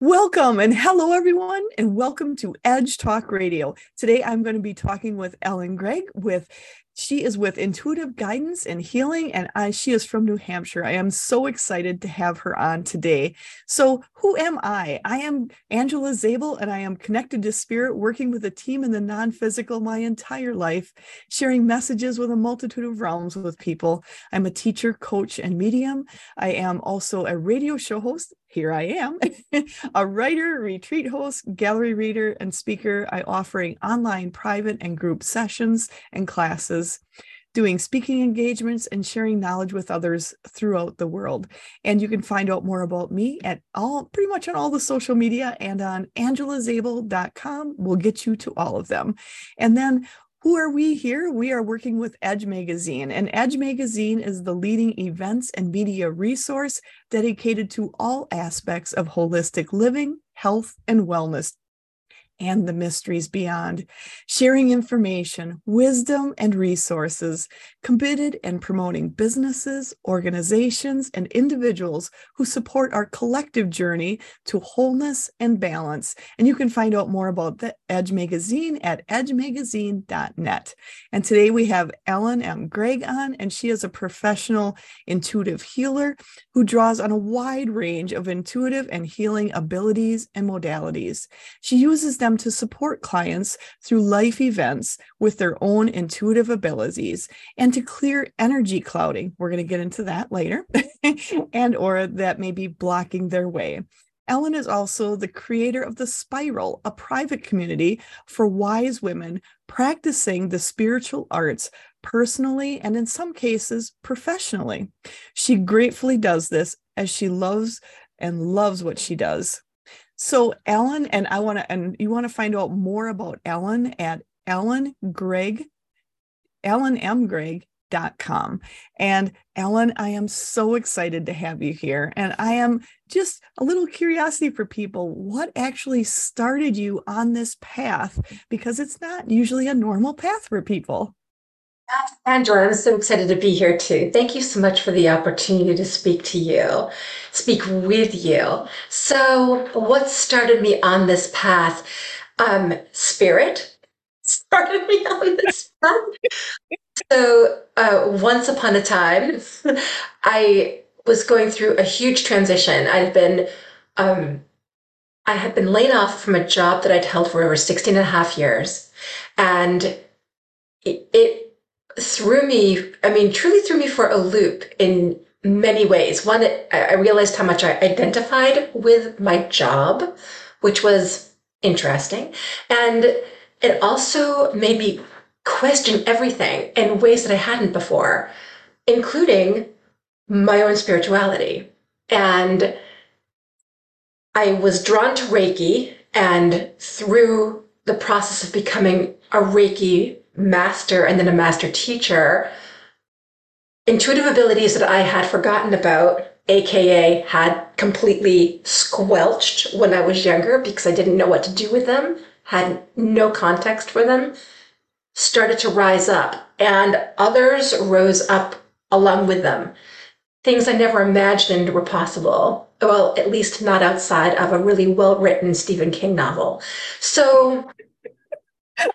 Welcome and hello, everyone, and welcome to Edge Talk Radio. Today, I'm going to be talking with Ellen Gregg with she is with Intuitive Guidance and Healing, and I, she is from New Hampshire. I am so excited to have her on today. So, who am I? I am Angela Zabel, and I am connected to spirit, working with a team in the non physical my entire life, sharing messages with a multitude of realms with people. I'm a teacher, coach, and medium. I am also a radio show host here I am, a writer, retreat host, gallery reader, and speaker. I offering online private and group sessions and classes, doing speaking engagements and sharing knowledge with others throughout the world. And you can find out more about me at all pretty much on all the social media and on angelazabel.com. We'll get you to all of them. And then who are we here? We are working with Edge Magazine, and Edge Magazine is the leading events and media resource dedicated to all aspects of holistic living, health, and wellness and the mysteries beyond, sharing information, wisdom, and resources, committed and promoting businesses, organizations, and individuals who support our collective journey to wholeness and balance. And you can find out more about the Edge Magazine at edgemagazine.net. And today we have Ellen M. Gregg on, and she is a professional intuitive healer who draws on a wide range of intuitive and healing abilities and modalities. She uses them them to support clients through life events with their own intuitive abilities and to clear energy clouding. We're going to get into that later, and or that may be blocking their way. Ellen is also the creator of The Spiral, a private community for wise women practicing the spiritual arts personally and in some cases professionally. She gratefully does this as she loves and loves what she does. So Ellen, and I want to, and you want to find out more about Ellen at Ellen Gregg, Ellen M. Gregg.com. And Ellen, I am so excited to have you here. And I am just a little curiosity for people. What actually started you on this path? Because it's not usually a normal path for people. Angela, I'm so excited to be here too. Thank you so much for the opportunity to speak to you, speak with you. So, what started me on this path? Um, spirit started me on this path. So, uh, once upon a time, I was going through a huge transition. I'd been, um, I had been laid off from a job that I'd held for over 16 and a half years. And it, it threw me, I mean, truly threw me for a loop in many ways. One, I realized how much I identified with my job, which was interesting. And it also made me question everything in ways that I hadn't before, including my own spirituality. And I was drawn to Reiki, and through the process of becoming a Reiki master and then a master teacher, intuitive abilities that I had forgotten about, AKA had completely squelched when I was younger because I didn't know what to do with them, had no context for them, started to rise up. And others rose up along with them. Things I never imagined were possible. Well, at least not outside of a really well written Stephen King novel. So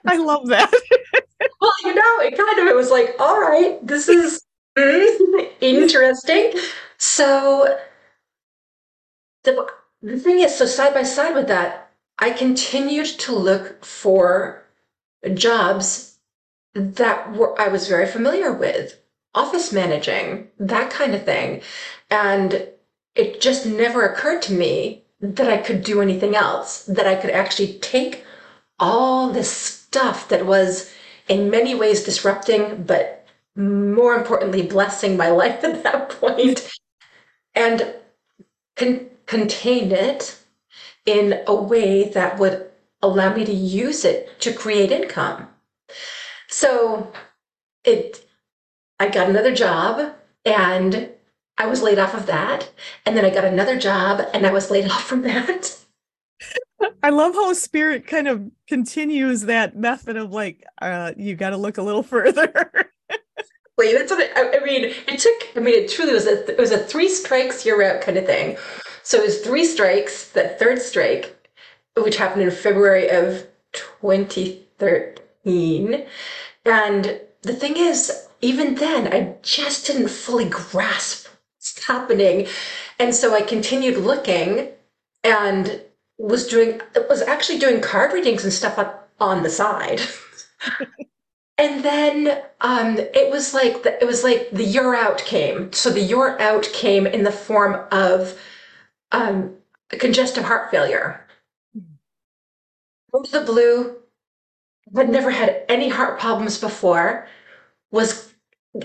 I love that. well, you know, it kind of it was like, all right, this is interesting. So the the thing is, so side by side with that, I continued to look for jobs that were I was very familiar with, office managing, that kind of thing. And it just never occurred to me that I could do anything else, that I could actually take all this stuff that was in many ways disrupting, but more importantly, blessing my life at that point, and con- contain it in a way that would allow me to use it to create income. So it I got another job and I was laid off of that. And then I got another job and I was laid off from that. I love how spirit kind of continues that method of like, uh, you got to look a little further. Wait, that's what I, I, mean. It took. I mean, it truly was a. It was a three strikes you're out kind of thing. So it was three strikes, that third strike, which happened in February of 2013. And the thing is, even then, I just didn't fully grasp what's happening. And so I continued looking and was doing, it was actually doing card readings and stuff up on the side. and then um, it was like the, it was like the you're out came. So the you're out came in the form of um, congestive heart failure. Out of the blue, had never had any heart problems before. Was,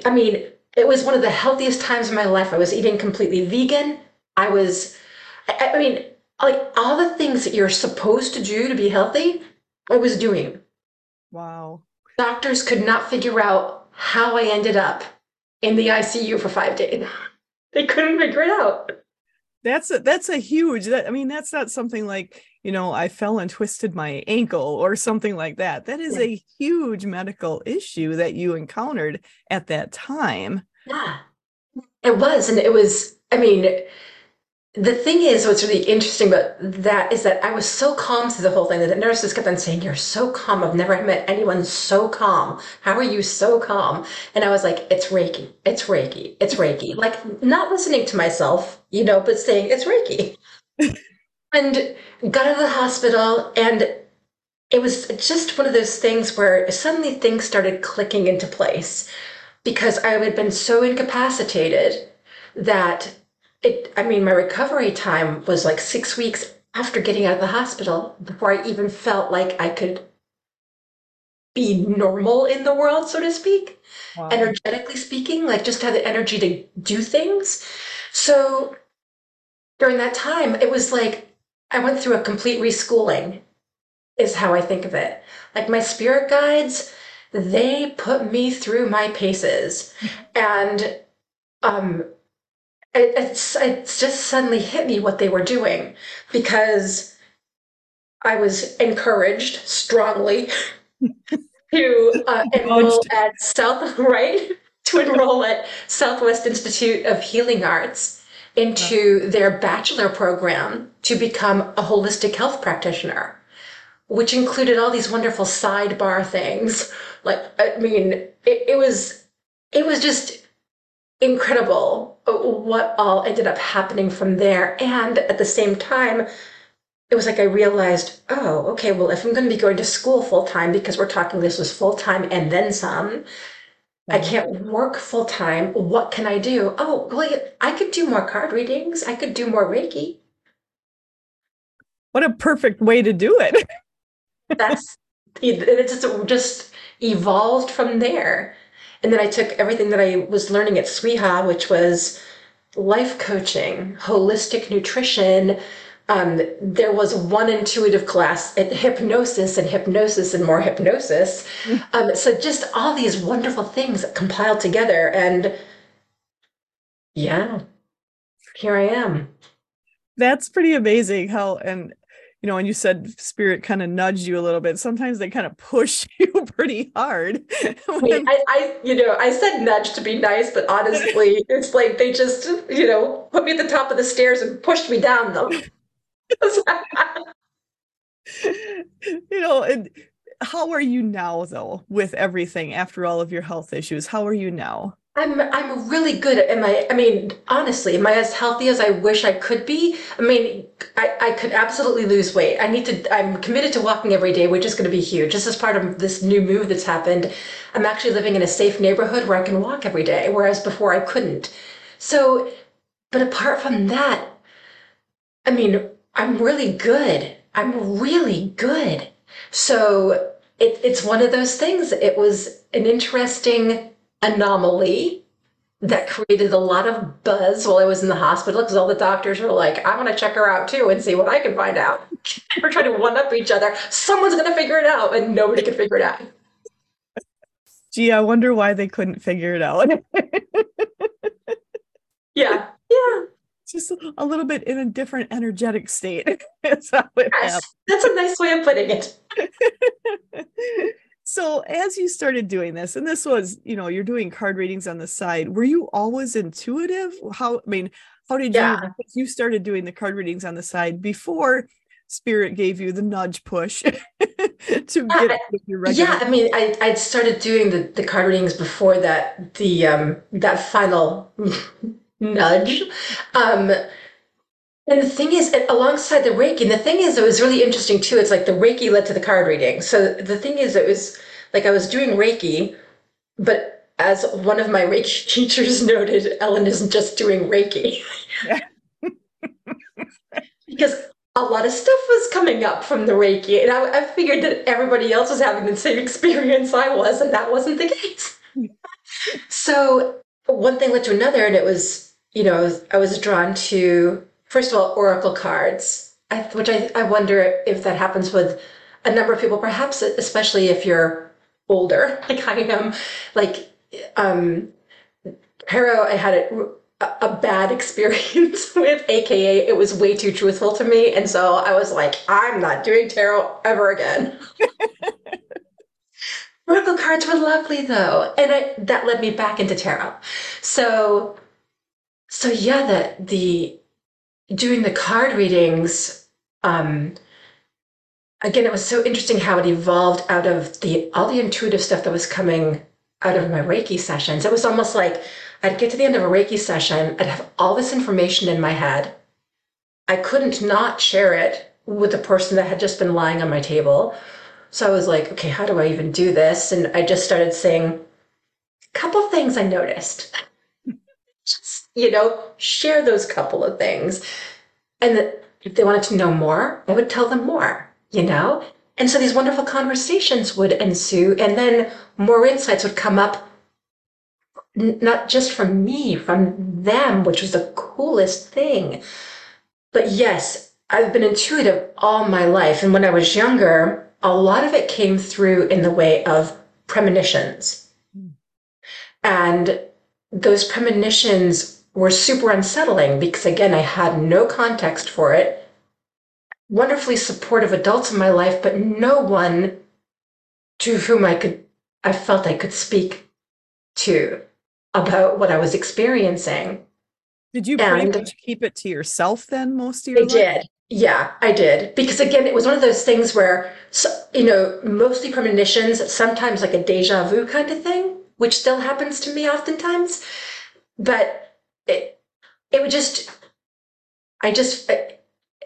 I mean, it was one of the healthiest times in my life. I was eating completely vegan. I was, I, I mean, like all the things that you're supposed to do to be healthy, I was doing. Wow. Doctors could not figure out how I ended up in the ICU for five days. They couldn't figure it out. That's a, that's a huge. That, I mean, that's not something like you know I fell and twisted my ankle or something like that. That is yeah. a huge medical issue that you encountered at that time. Yeah, it was, and it was. I mean, the thing is, what's really interesting about that is that I was so calm through the whole thing that the nurses kept on saying, You're so calm. I've never met anyone so calm. How are you so calm? And I was like, It's Reiki. It's Reiki. It's Reiki. Like, not listening to myself, you know, but saying, It's Reiki. and got out of the hospital, and it was just one of those things where suddenly things started clicking into place because I had been so incapacitated that it i mean my recovery time was like six weeks after getting out of the hospital before i even felt like i could be normal in the world so to speak. Wow. energetically speaking like just have the energy to do things. So during that time it was like i went through a complete reschooling is how i think of it. Like my spirit guides they put me through my paces. And um it, it's it's just suddenly hit me what they were doing because I was encouraged strongly to uh, enroll at South right? To enroll at Southwest Institute of Healing Arts into their bachelor program to become a holistic health practitioner, which included all these wonderful sidebar things. Like I mean, it, it was it was just incredible what all ended up happening from there. And at the same time, it was like I realized, oh, okay, well, if I'm going to be going to school full time, because we're talking this was full time and then some, I mm-hmm. can't work full time. What can I do? Oh, well, I could do more card readings. I could do more Reiki. What a perfect way to do it. That's it just, just evolved from there. And then I took everything that I was learning at SWIHA, which was life coaching, holistic nutrition. Um, there was one intuitive class at hypnosis and hypnosis and more hypnosis. Um, so just all these wonderful things compiled together. And yeah, here I am. That's pretty amazing how, and you know, and you said spirit kind of nudged you a little bit. Sometimes they kind of push you pretty hard. when... I, I, you know, I said nudge to be nice, but honestly, it's like they just, you know, put me at the top of the stairs and pushed me down them. you know, and how are you now though with everything after all of your health issues? How are you now? I'm I'm really good. Am I? I mean, honestly, am I as healthy as I wish I could be? I mean, I, I could absolutely lose weight. I need to. I'm committed to walking every day, which is going to be huge. Just as part of this new move that's happened, I'm actually living in a safe neighborhood where I can walk every day, whereas before I couldn't. So, but apart from that, I mean, I'm really good. I'm really good. So it, it's one of those things. It was an interesting anomaly that created a lot of buzz while I was in the hospital because all the doctors were like, I want to check her out too and see what I can find out. We're trying to one up each other. Someone's going to figure it out, and nobody could figure it out. Gee, I wonder why they couldn't figure it out. yeah, yeah. Just a little bit in a different energetic state. That's, that's a nice way of putting it. So as you started doing this, and this was, you know, you're doing card readings on the side, were you always intuitive? How, I mean, how did yeah. you you started doing the card readings on the side before spirit gave you the nudge push to get uh, your regular yeah i mean i i started doing the the card readings before that the um that final nudge um and the thing is, alongside the Reiki, and the thing is, it was really interesting too. It's like the Reiki led to the card reading. So the thing is, it was like I was doing Reiki, but as one of my Reiki teachers noted, Ellen isn't just doing Reiki. because a lot of stuff was coming up from the Reiki, and I, I figured that everybody else was having the same experience I was, and that wasn't the case. so one thing led to another, and it was, you know, I was drawn to first of all, oracle cards, which I, I wonder if that happens with a number of people, perhaps especially if you're older, like I am. Like, um, tarot, I had a, a bad experience with, aka it was way too truthful to me, and so I was like, I'm not doing tarot ever again. Oracle cards were lovely though, and I, that led me back into tarot. So, so yeah, the the doing the card readings, um, again, it was so interesting how it evolved out of the all the intuitive stuff that was coming out of my Reiki sessions. It was almost like I'd get to the end of a Reiki session, I'd have all this information in my head. I couldn't not share it with the person that had just been lying on my table. So I was like, okay, how do I even do this? And I just started saying a couple things I noticed you know, share those couple of things. And if they wanted to know more, I would tell them more, you know? And so these wonderful conversations would ensue, and then more insights would come up, not just from me, from them, which was the coolest thing. But yes, I've been intuitive all my life. And when I was younger, a lot of it came through in the way of premonitions. Mm. And those premonitions were super unsettling because, again, I had no context for it. Wonderfully supportive adults in my life, but no one to whom I could, I felt I could speak to about what I was experiencing. Did you pretty and much keep it to yourself then most of your I life? did. Yeah, I did. Because again, it was one of those things where, you know, mostly premonitions, sometimes like a deja vu kind of thing which still happens to me oftentimes. But it, it would just, I just,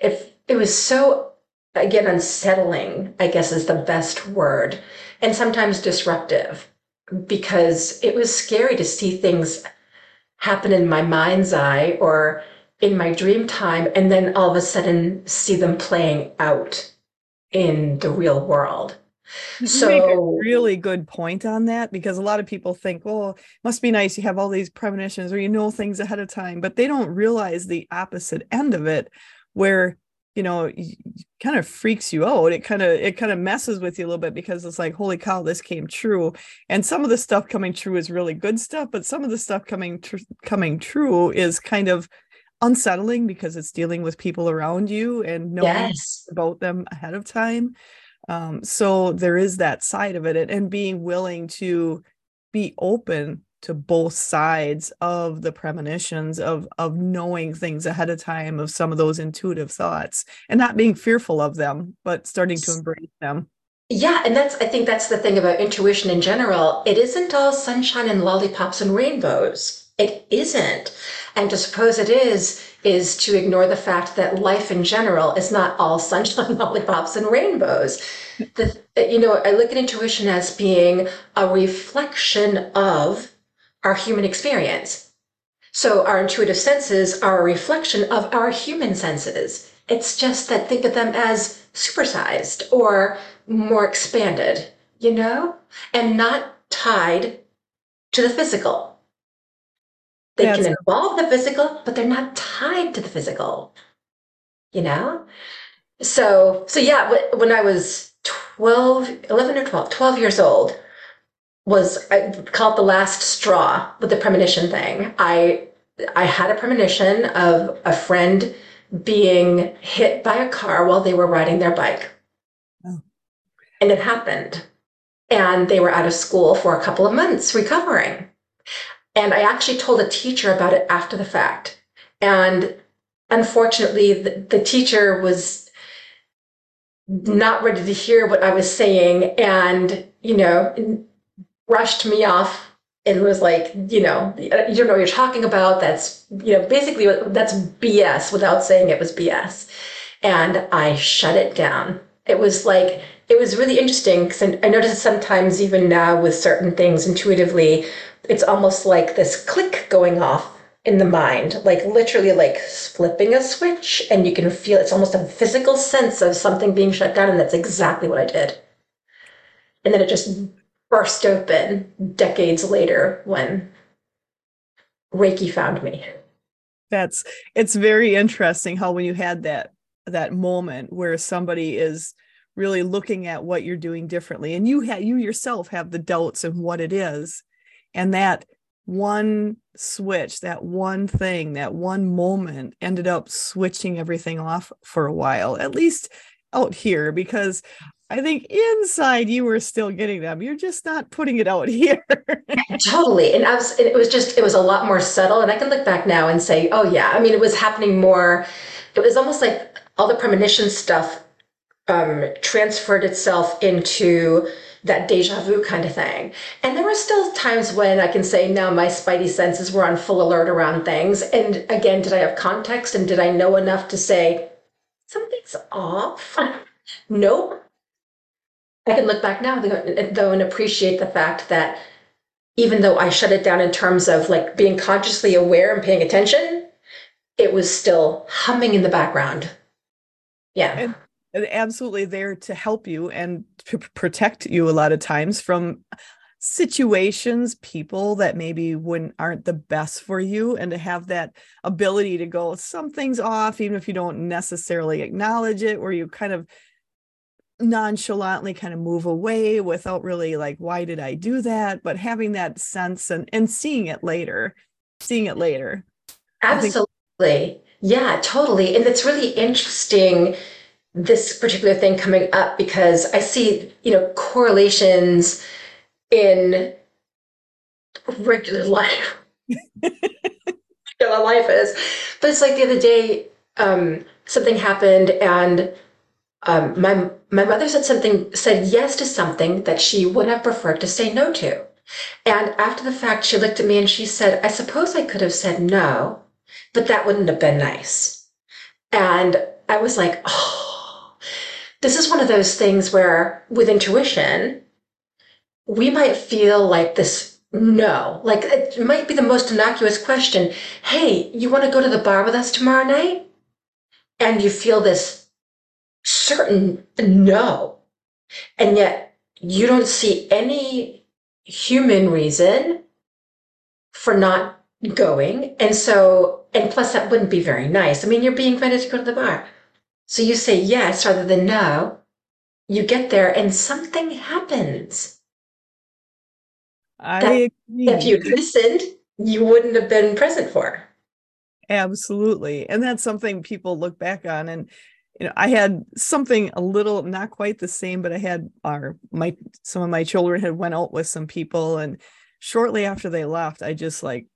if it was so, again, unsettling, I guess is the best word, and sometimes disruptive because it was scary to see things happen in my mind's eye or in my dream time and then all of a sudden see them playing out in the real world you so a really good point on that because a lot of people think, well, must be nice you have all these premonitions or you know things ahead of time, but they don't realize the opposite end of it, where you know kind of freaks you out. It kind of it kind of messes with you a little bit because it's like, holy cow, this came true. And some of the stuff coming true is really good stuff, but some of the stuff coming tr- coming true is kind of unsettling because it's dealing with people around you and knowing yes. about them ahead of time um, so there is that side of it and, and being willing to be open to both sides of the premonitions of of knowing things ahead of time of some of those intuitive thoughts and not being fearful of them but starting to embrace them. Yeah and that's i think that's the thing about intuition in general. It isn't all sunshine and lollipops and rainbows. It isn't and to suppose it is is to ignore the fact that life in general is not all sunshine, lollipops, and rainbows. The, you know, I look at intuition as being a reflection of our human experience. So our intuitive senses are a reflection of our human senses. It's just that think of them as supersized or more expanded, you know, and not tied to the physical. They can involve the physical, but they're not tied to the physical. You know? So, so yeah, when I was 12, 11 or 12, 12 years old, was I call it the last straw with the premonition thing. I I had a premonition of a friend being hit by a car while they were riding their bike. Oh. And it happened. And they were out of school for a couple of months recovering. And I actually told a teacher about it after the fact. And unfortunately, the, the teacher was not ready to hear what I was saying and, you know, brushed me off and was like, you know, you don't know what you're talking about. That's, you know, basically that's BS without saying it was BS. And I shut it down. It was like, it was really interesting because I notice sometimes even now with certain things intuitively, it's almost like this click going off in the mind, like literally like flipping a switch, and you can feel it's almost a physical sense of something being shut down, and that's exactly what I did. And then it just burst open decades later when Reiki found me. That's it's very interesting how when you had that that moment where somebody is really looking at what you're doing differently and you have you yourself have the doubts of what it is and that one switch, that one thing, that one moment ended up switching everything off for a while, at least out here, because I think inside you were still getting them. You're just not putting it out here. totally. And I was, it was just, it was a lot more subtle. And I can look back now and say, oh, yeah. I mean, it was happening more. It was almost like all the premonition stuff um, transferred itself into that deja vu kind of thing. And there were still times when I can say, now my spidey senses were on full alert around things. And again, did I have context and did I know enough to say, something's off? nope. I can look back now though and appreciate the fact that even though I shut it down in terms of like being consciously aware and paying attention, it was still humming in the background. Yeah. And absolutely there to help you and to protect you a lot of times from situations people that maybe wouldn't aren't the best for you and to have that ability to go something's off even if you don't necessarily acknowledge it or you kind of nonchalantly kind of move away without really like why did i do that? But having that sense and and seeing it later seeing it later absolutely. Yeah totally and it's really interesting this particular thing coming up because I see, you know, correlations in regular life. regular life is. But it's like the other day, um, something happened and um, my my mother said something said yes to something that she would have preferred to say no to. And after the fact, she looked at me and she said, I suppose I could have said no, but that wouldn't have been nice. And I was like, oh, this is one of those things where with intuition, we might feel like this no, like it might be the most innocuous question. Hey, you want to go to the bar with us tomorrow night? And you feel this certain no. And yet you don't see any human reason for not going. And so, and plus that wouldn't be very nice. I mean, you're being invited to go to the bar. So you say yes rather than no. You get there and something happens. I If you'd listened, you wouldn't have been present for. Absolutely. And that's something people look back on. And you know, I had something a little not quite the same, but I had our my some of my children had went out with some people and shortly after they left, I just like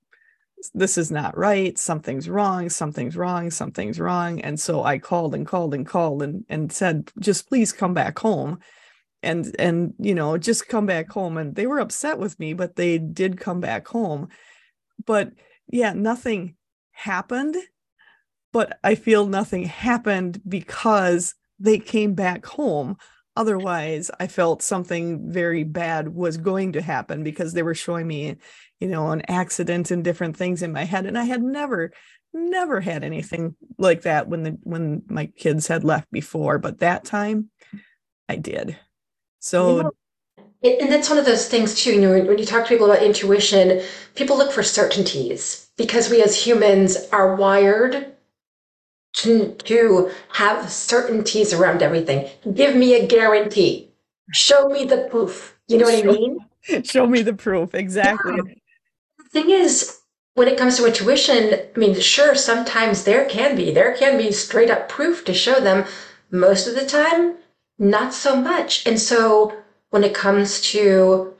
this is not right something's wrong something's wrong something's wrong and so i called and called and called and and said just please come back home and and you know just come back home and they were upset with me but they did come back home. But yeah nothing happened but i feel nothing happened because they came back home otherwise i felt something very bad was going to happen because they were showing me you know an accident and different things in my head and i had never never had anything like that when the when my kids had left before but that time i did. So you know, and that's one of those things too you know when you talk to people about intuition people look for certainties because we as humans are wired to, to have certainties around everything. Give me a guarantee. Show me the proof. You know what show, i mean? Show me the proof. Exactly. Yeah. Thing is, when it comes to intuition, I mean, sure, sometimes there can be, there can be straight up proof to show them. Most of the time, not so much. And so when it comes to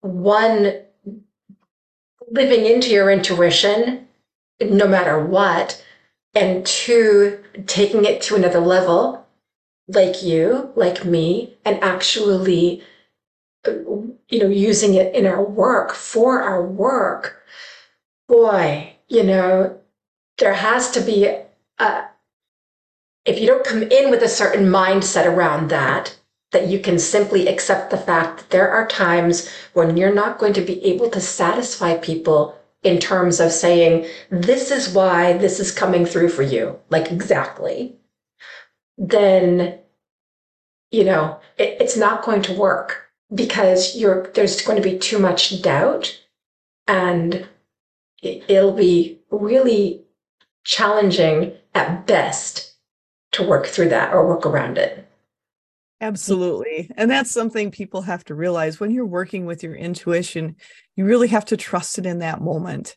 one living into your intuition no matter what. And two, taking it to another level, like you, like me, and actually, uh, you know, using it in our work for our work. Boy, you know, there has to be a, if you don't come in with a certain mindset around that, that you can simply accept the fact that there are times when you're not going to be able to satisfy people in terms of saying, this is why this is coming through for you, like exactly, then, you know, it, it's not going to work because you're, there's going to be too much doubt and it, it'll be really challenging at best to work through that or work around it. Absolutely. And that's something people have to realize when you're working with your intuition, you really have to trust it in that moment.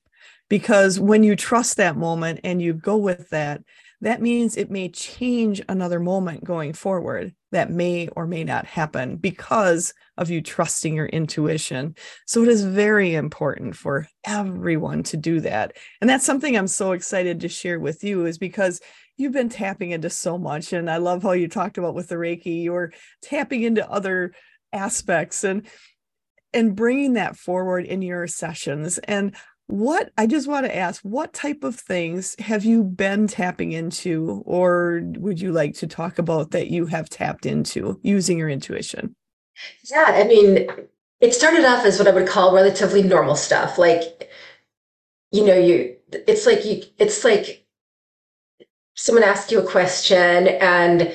Because when you trust that moment and you go with that, that means it may change another moment going forward that may or may not happen because of you trusting your intuition. So it is very important for everyone to do that. And that's something I'm so excited to share with you is because you've been tapping into so much and i love how you talked about with the reiki you were tapping into other aspects and and bringing that forward in your sessions. And what i just want to ask what type of things have you been tapping into or would you like to talk about that you have tapped into using your intuition? Yeah i mean it started off as what i would call relatively normal stuff like you know you it's like you it's like someone asks you a question and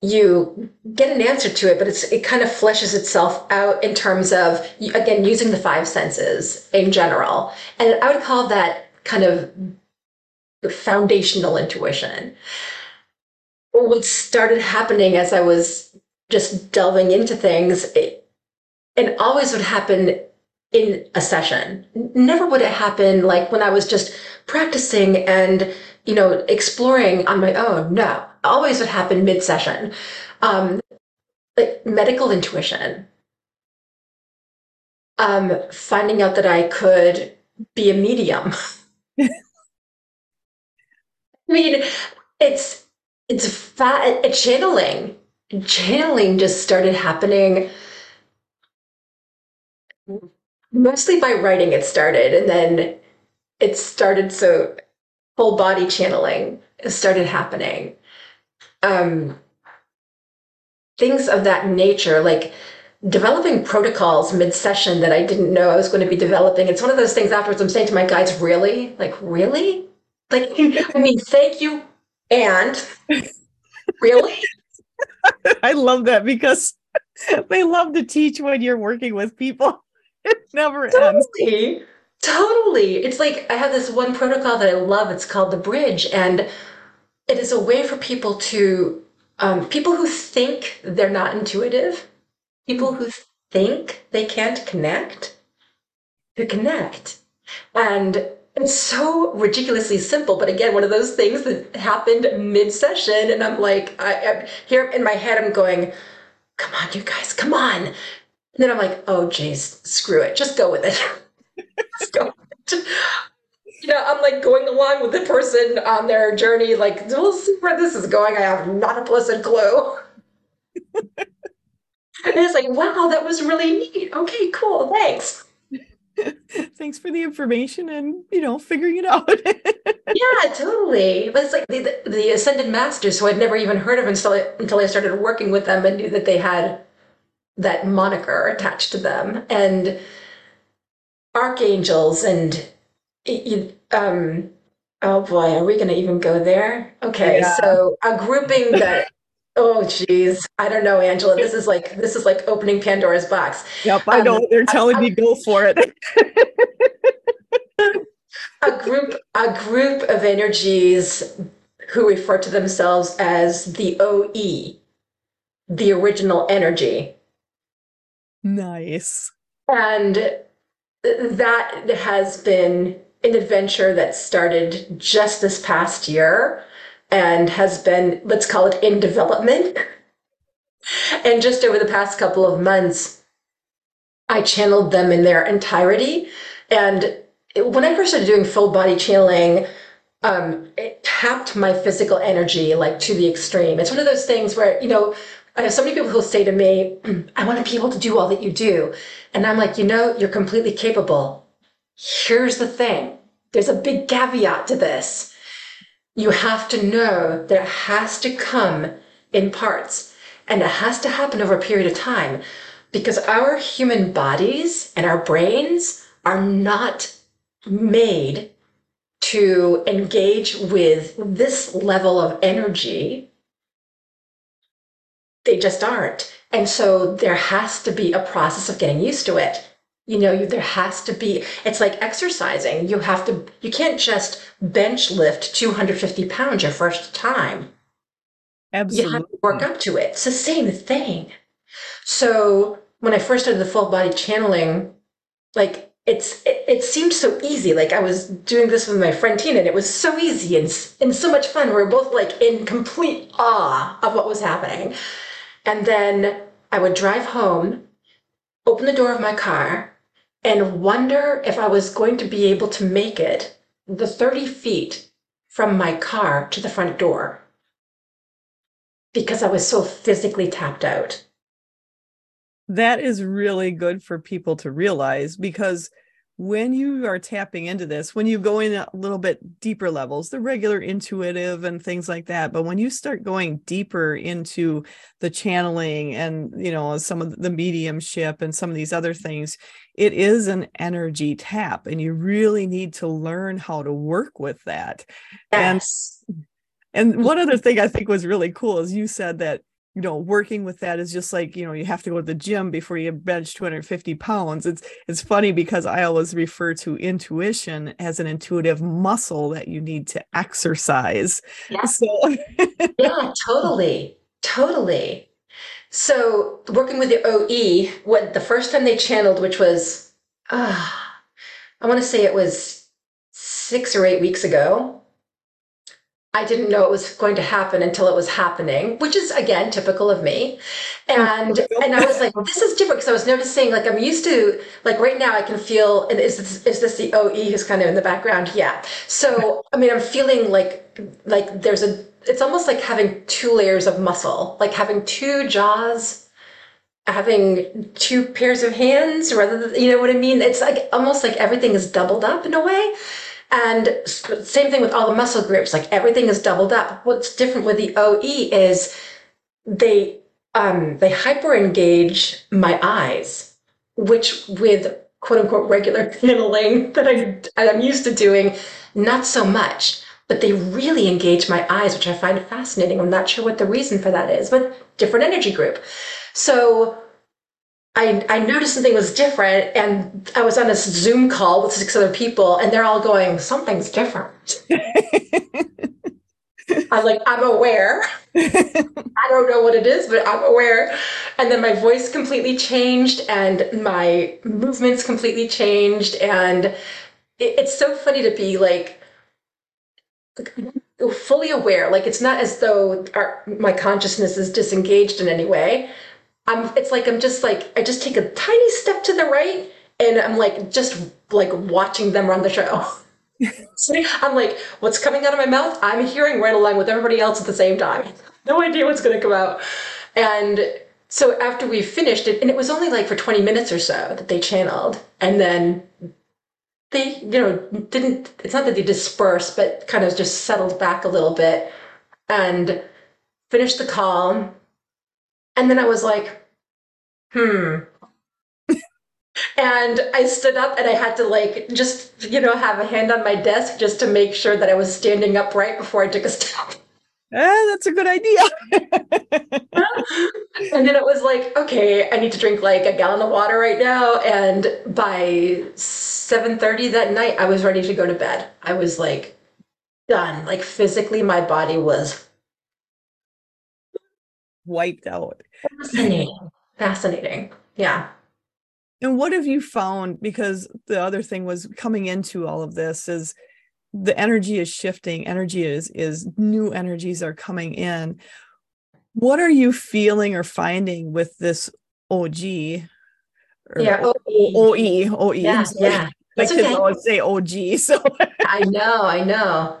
you get an answer to it, but it's it kind of fleshes itself out in terms of again using the five senses in general, and I would call that kind of foundational intuition. What started happening as I was just delving into things, it, it always would happen in a session. Never would it happen like when I was just practicing and you know, exploring on my own. No, always would happen mid session. Um, like medical intuition. Um, finding out that I could be a medium. I mean, it's it's fat channeling. Channeling just started happening mostly by writing. It started, and then it started so whole body channeling started happening. Um, things of that nature, like developing protocols mid session that I didn't know I was going to be developing. It's one of those things afterwards I'm saying to my guides, really? Like, really? Like, I mean, thank you. And really? I love that because they love to teach when you're working with people. It never totally. ends. Totally. It's like I have this one protocol that I love. It's called the bridge. And it is a way for people to, um, people who think they're not intuitive, people who think they can't connect, to connect. And it's so ridiculously simple. But again, one of those things that happened mid session. And I'm like, I, I'm here in my head, I'm going, come on, you guys, come on. And then I'm like, oh, geez, screw it. Just go with it. you know, I'm like going along with the person on their journey, like, we'll see where this is going. I have not a blessed clue. and it's like, wow, that was really neat. Okay, cool. Thanks. Thanks for the information and, you know, figuring it out. yeah, totally. But it's like the, the, the, Ascended Masters, who I'd never even heard of until I, until I started working with them and knew that they had that moniker attached to them. And archangels and um oh boy are we going to even go there? Okay yeah. so a grouping that oh geez i don't know angela this is like this is like opening pandora's box. Yep i um, know they're telling I, me go for it. A group a group of energies who refer to themselves as the oe the original energy. Nice. And that has been an adventure that started just this past year and has been, let's call it in development. and just over the past couple of months, I channeled them in their entirety. And when I first started doing full body channeling, um, it tapped my physical energy like to the extreme. It's one of those things where, you know, I have so many people who say to me, I want to be able to do all that you do. And I'm like, you know, you're completely capable. Here's the thing there's a big caveat to this. You have to know that it has to come in parts and it has to happen over a period of time because our human bodies and our brains are not made to engage with this level of energy. They just aren't. And so there has to be a process of getting used to it. You know, there has to be, it's like exercising. You have to, you can't just bench lift 250 pounds your first time. Absolutely. You have to work up to it. It's the same thing. So when I first started the full body channeling, like it's it, it, seemed so easy. Like I was doing this with my friend Tina, and it was so easy and and so much fun. We were both like in complete awe of what was happening. And then I would drive home, open the door of my car, and wonder if I was going to be able to make it the 30 feet from my car to the front door. Because I was so physically tapped out. That is really good for people to realize because when you are tapping into this, when you go in a little bit deeper levels, the regular intuitive and things like that, but when you start going deeper into the channeling and, you know, some of the mediumship and some of these other things, it is an energy tap and you really need to learn how to work with that. Yes. And and one other mm-hmm. thing I think was really cool is you said that you know working with that is just like you know you have to go to the gym before you bench 250 pounds. It's it's funny because i always refer to intuition as an intuitive muscle that you need to exercise. Yeah, so yeah totally totally. So working with the oe what the first time they channeled which was uh, i want to say it was six or eight weeks ago I didn't know it was going to happen until it was happening, which is again typical of me. And and I was like, well, this is different because I was noticing like I'm used to like right now I can feel and is this is this the OE who's kind of in the background? Yeah. So I mean I'm feeling like like there's a it's almost like having two layers of muscle, like having two jaws, having two pairs of hands rather than you know what I mean? It's like almost like everything is doubled up in a way. And same thing with all the muscle groups, like everything is doubled up. What's different with the OE is they um, they hyper engage my eyes, which with quote unquote regular channeling that I, I'm used to doing, not so much. But they really engage my eyes, which I find fascinating. I'm not sure what the reason for that is, but different energy group. So I, I noticed something was different and I was on a Zoom call with six other people and they're all going, something's different. I'm like, I'm aware. I don't know what it is, but I'm aware. And then my voice completely changed and my movements completely changed. And it, it's so funny to be like, fully aware. Like it's not as though our, my consciousness is disengaged in any way. I'm it's like I'm just like I just take a tiny step to the right and I'm like just like watching them run the show. I'm like, what's coming out of my mouth? I'm hearing right along with everybody else at the same time. No idea what's gonna come out. And so after we finished it, and it was only like for 20 minutes or so that they channeled, and then they, you know, didn't it's not that they dispersed, but kind of just settled back a little bit and finished the call and then I was like, hmm. and I stood up and I had to like just, you know, have a hand on my desk just to make sure that I was standing up right before I took a step. Eh, that's a good idea. and then it was like, okay, I need to drink like a gallon of water right now. And by 7:30 that night, I was ready to go to bed. I was like done. Like physically, my body was wiped out. Fascinating. Fascinating. Yeah. And what have you found? Because the other thing was coming into all of this is the energy is shifting, energy is is new energies are coming in. What are you feeling or finding with this OG? yeah, OE. OE, OE. Yeah, yeah. Kids okay. always say OG. So I know, I know.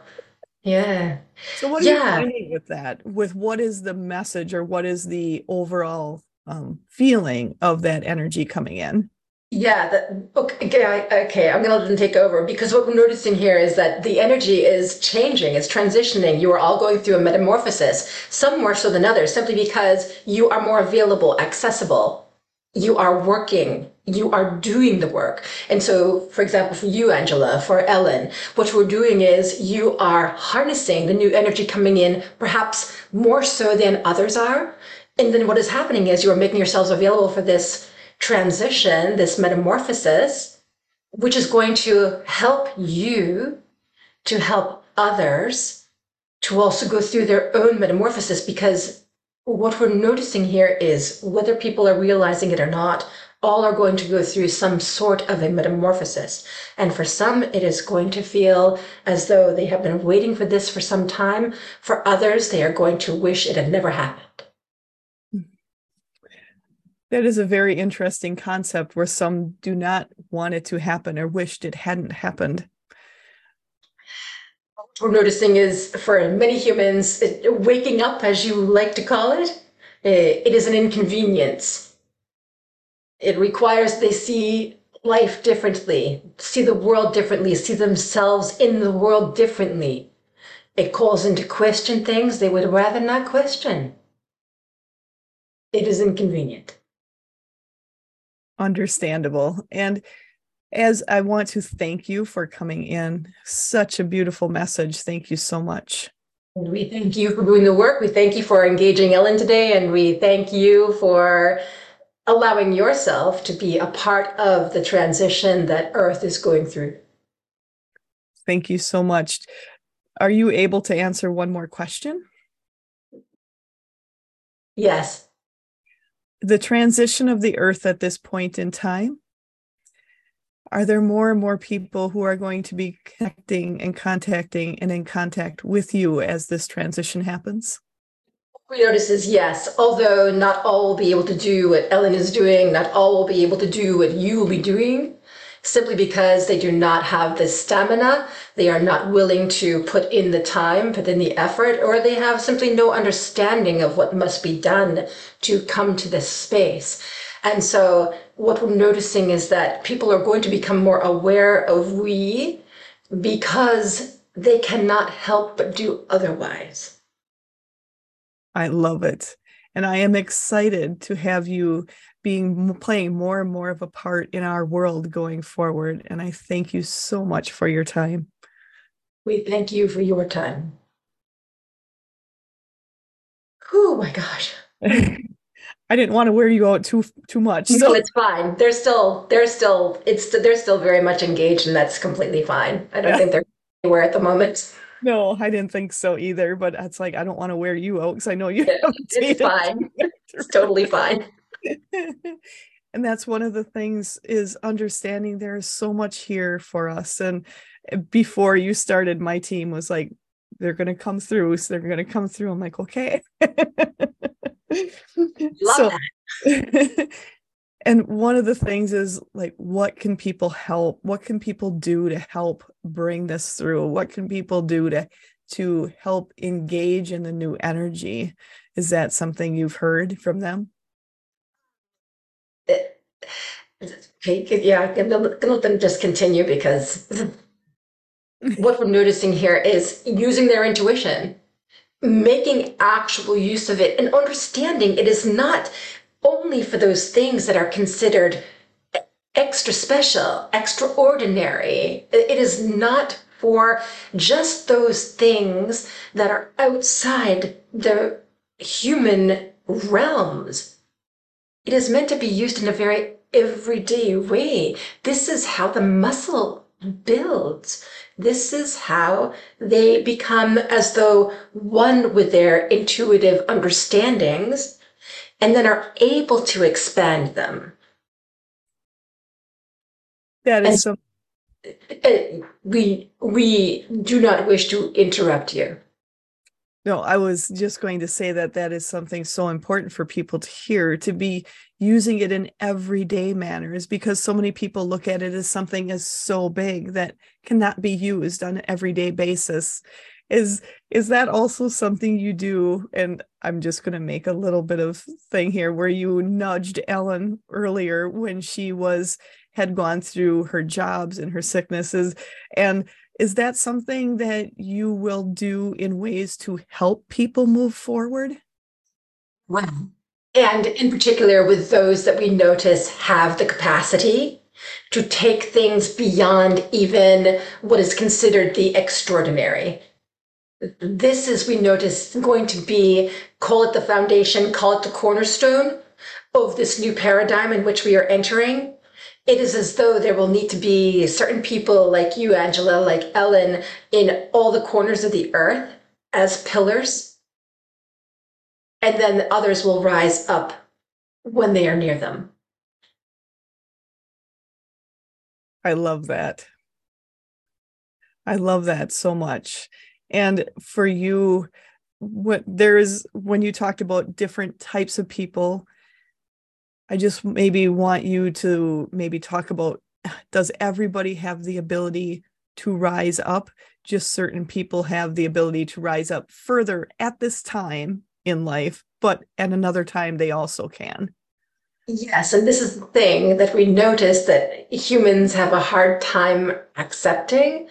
Yeah. So what are yeah. you finding with that? With what is the message or what is the overall um, feeling of that energy coming in? Yeah, that, okay, okay, I'm going to let them take over because what we're noticing here is that the energy is changing, it's transitioning. You are all going through a metamorphosis, some more so than others, simply because you are more available, accessible. You are working, you are doing the work. And so, for example, for you, Angela, for Ellen, what we're doing is you are harnessing the new energy coming in, perhaps more so than others are. And then what is happening is you are making yourselves available for this transition, this metamorphosis, which is going to help you to help others to also go through their own metamorphosis because what we're noticing here is whether people are realizing it or not, all are going to go through some sort of a metamorphosis. And for some, it is going to feel as though they have been waiting for this for some time. For others, they are going to wish it had never happened. That is a very interesting concept where some do not want it to happen or wished it hadn't happened. We're noticing is for many humans, waking up, as you like to call it, eh, it is an inconvenience. It requires they see life differently, see the world differently, see themselves in the world differently. It calls into question things they would rather not question. It is inconvenient understandable. And as I want to thank you for coming in, such a beautiful message. Thank you so much. We thank you for doing the work. We thank you for engaging Ellen today, and we thank you for allowing yourself to be a part of the transition that Earth is going through. Thank you so much. Are you able to answer one more question? Yes the transition of the earth at this point in time are there more and more people who are going to be connecting and contacting and in contact with you as this transition happens we notice is yes although not all will be able to do what ellen is doing not all will be able to do what you will be doing simply because they do not have the stamina, they are not willing to put in the time, put in the effort, or they have simply no understanding of what must be done to come to this space. And so what we're noticing is that people are going to become more aware of we because they cannot help but do otherwise. I love it. And I am excited to have you being playing more and more of a part in our world going forward. And I thank you so much for your time. We thank you for your time. Oh my gosh. I didn't want to wear you out too too much. So no, it's fine. They're still they're still it's they're still very much engaged, and that's completely fine. I don't yeah. think they're anywhere at the moment. No, I didn't think so either. But it's like I don't want to wear you out because I know you. it's fine. it's totally fine. and that's one of the things is understanding there is so much here for us and before you started my team was like they're going to come through so they're going to come through. I'm like okay. So, and one of the things is like what can people help? What can people do to help bring this through? What can people do to to help engage in the new energy? Is that something you've heard from them? Okay, yeah, I'm gonna let them just continue because what we're noticing here is using their intuition, making actual use of it, and understanding it is not only for those things that are considered extra special, extraordinary. It is not for just those things that are outside the human realms it is meant to be used in a very everyday way. This is how the muscle builds. This is how they become as though one with their intuitive understandings and then are able to expand them. That is and, so. Uh, we we do not wish to interrupt you. No, I was just going to say that that is something so important for people to hear, to be using it in everyday manners, because so many people look at it as something as so big that cannot be used on an everyday basis. Is is that also something you do? And I'm just going to make a little bit of thing here where you nudged Ellen earlier when she was had gone through her jobs and her sicknesses and is that something that you will do in ways to help people move forward? Well, and in particular with those that we notice have the capacity to take things beyond even what is considered the extraordinary. This is, we notice, going to be, call it the foundation, call it the cornerstone of this new paradigm in which we are entering it is as though there will need to be certain people like you, Angela, like Ellen, in all the corners of the earth as pillars. And then others will rise up when they are near them. I love that. I love that so much. And for you, what there is when you talked about different types of people I just maybe want you to maybe talk about does everybody have the ability to rise up? Just certain people have the ability to rise up further at this time in life, but at another time they also can. Yes, and this is the thing that we notice that humans have a hard time accepting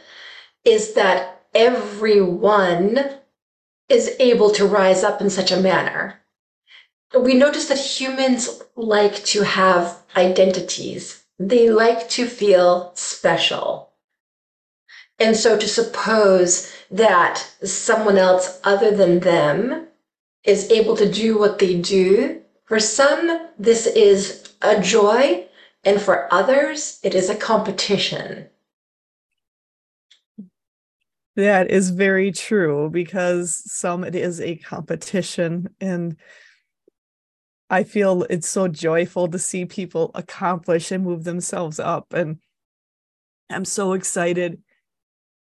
is that everyone is able to rise up in such a manner we notice that humans like to have identities. They like to feel special. And so to suppose that someone else other than them is able to do what they do, for some, this is a joy, and for others, it is a competition. That is very true because some it is a competition and I feel it's so joyful to see people accomplish and move themselves up. And I'm so excited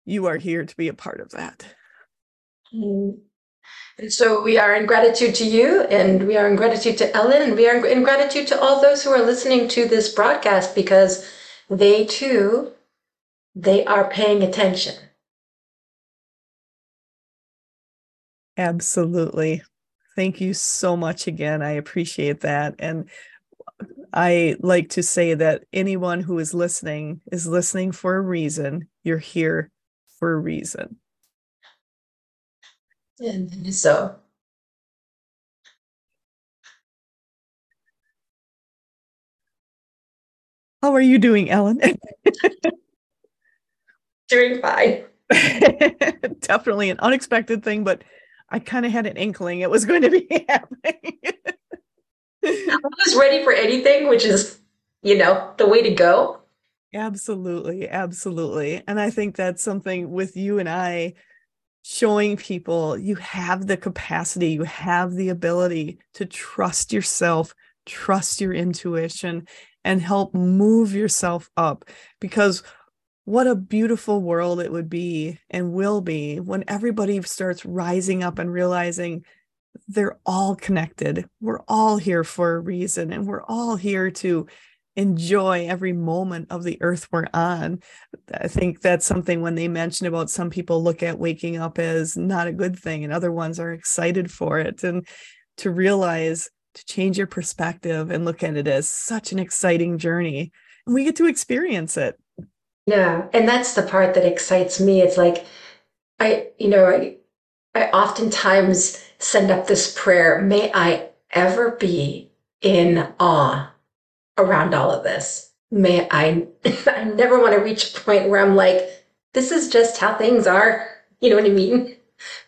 you are here to be a part of that. Mm. And so we are in gratitude to you, and we are in gratitude to Ellen, and we are in gratitude to all those who are listening to this broadcast because they too, they are paying attention. Absolutely. Thank you so much again. I appreciate that. And I like to say that anyone who is listening is listening for a reason. You're here for a reason. And so. How are you doing, Ellen? doing fine. Definitely an unexpected thing, but I kind of had an inkling it was going to be happening. I was ready for anything, which is, you know, the way to go. Absolutely. Absolutely. And I think that's something with you and I showing people you have the capacity, you have the ability to trust yourself, trust your intuition, and help move yourself up because what a beautiful world it would be and will be when everybody starts rising up and realizing they're all connected. We're all here for a reason and we're all here to enjoy every moment of the earth we're on. I think that's something when they mention about some people look at waking up as not a good thing and other ones are excited for it. And to realize to change your perspective and look at it as such an exciting journey. And we get to experience it. Yeah, and that's the part that excites me. It's like I, you know, I, I oftentimes send up this prayer, may I ever be in awe around all of this. May I I never want to reach a point where I'm like, this is just how things are. You know what I mean?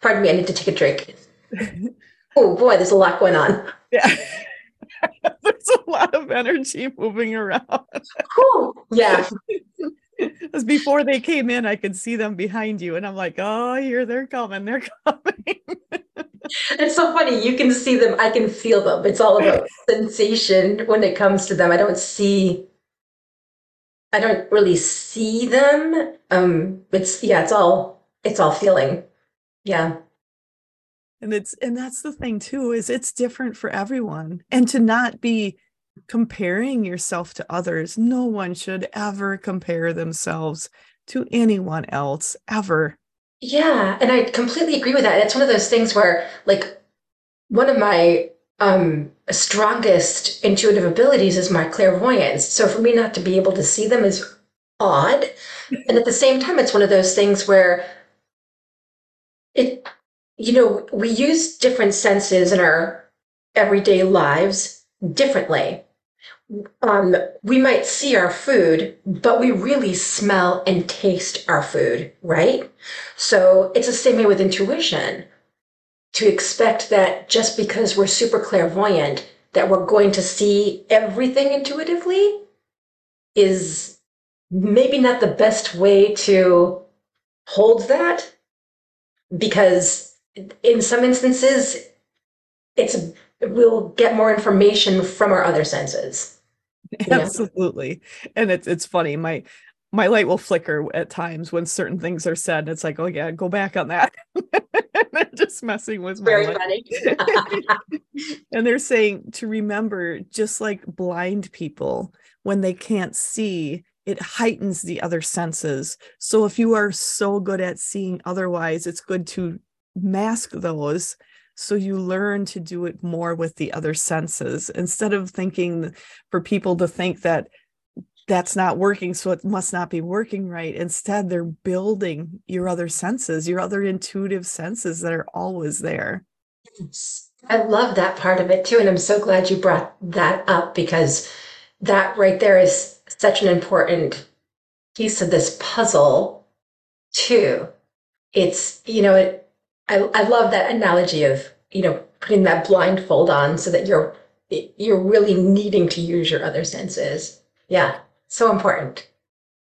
Pardon me, I need to take a drink. oh boy, there's a lot going on. Yeah. there's a lot of energy moving around. cool. Yeah. Because before they came in, I could see them behind you, and I'm like, oh, here they're coming, they're coming. it's so funny. You can see them, I can feel them. It's all about sensation when it comes to them. I don't see, I don't really see them. Um, it's yeah, it's all it's all feeling. Yeah. and it's and that's the thing too is it's different for everyone and to not be comparing yourself to others. No one should ever compare themselves to anyone else ever. Yeah and i completely agree with that. It's one of those things where like one of my um strongest intuitive abilities is my clairvoyance. So for me not to be able to see them is odd. And at the same time it's one of those things where it you know, we use different senses in our everyday lives differently. Um, we might see our food, but we really smell and taste our food, right? So it's the same way with intuition. To expect that just because we're super clairvoyant, that we're going to see everything intuitively is maybe not the best way to hold that because in some instances, it's we'll get more information from our other senses. Absolutely. And it's it's funny. My my light will flicker at times when certain things are said. It's like, oh yeah, go back on that. just messing with my very funny. and they're saying to remember, just like blind people, when they can't see, it heightens the other senses. So if you are so good at seeing otherwise, it's good to mask those so you learn to do it more with the other senses instead of thinking for people to think that that's not working so it must not be working right. Instead they're building your other senses your other intuitive senses that are always there. I love that part of it too and i'm so glad you brought that up because that right there is such an important piece of this puzzle too. It's you know it I, I love that analogy of you know putting that blindfold on so that you're you're really needing to use your other senses. Yeah, so important.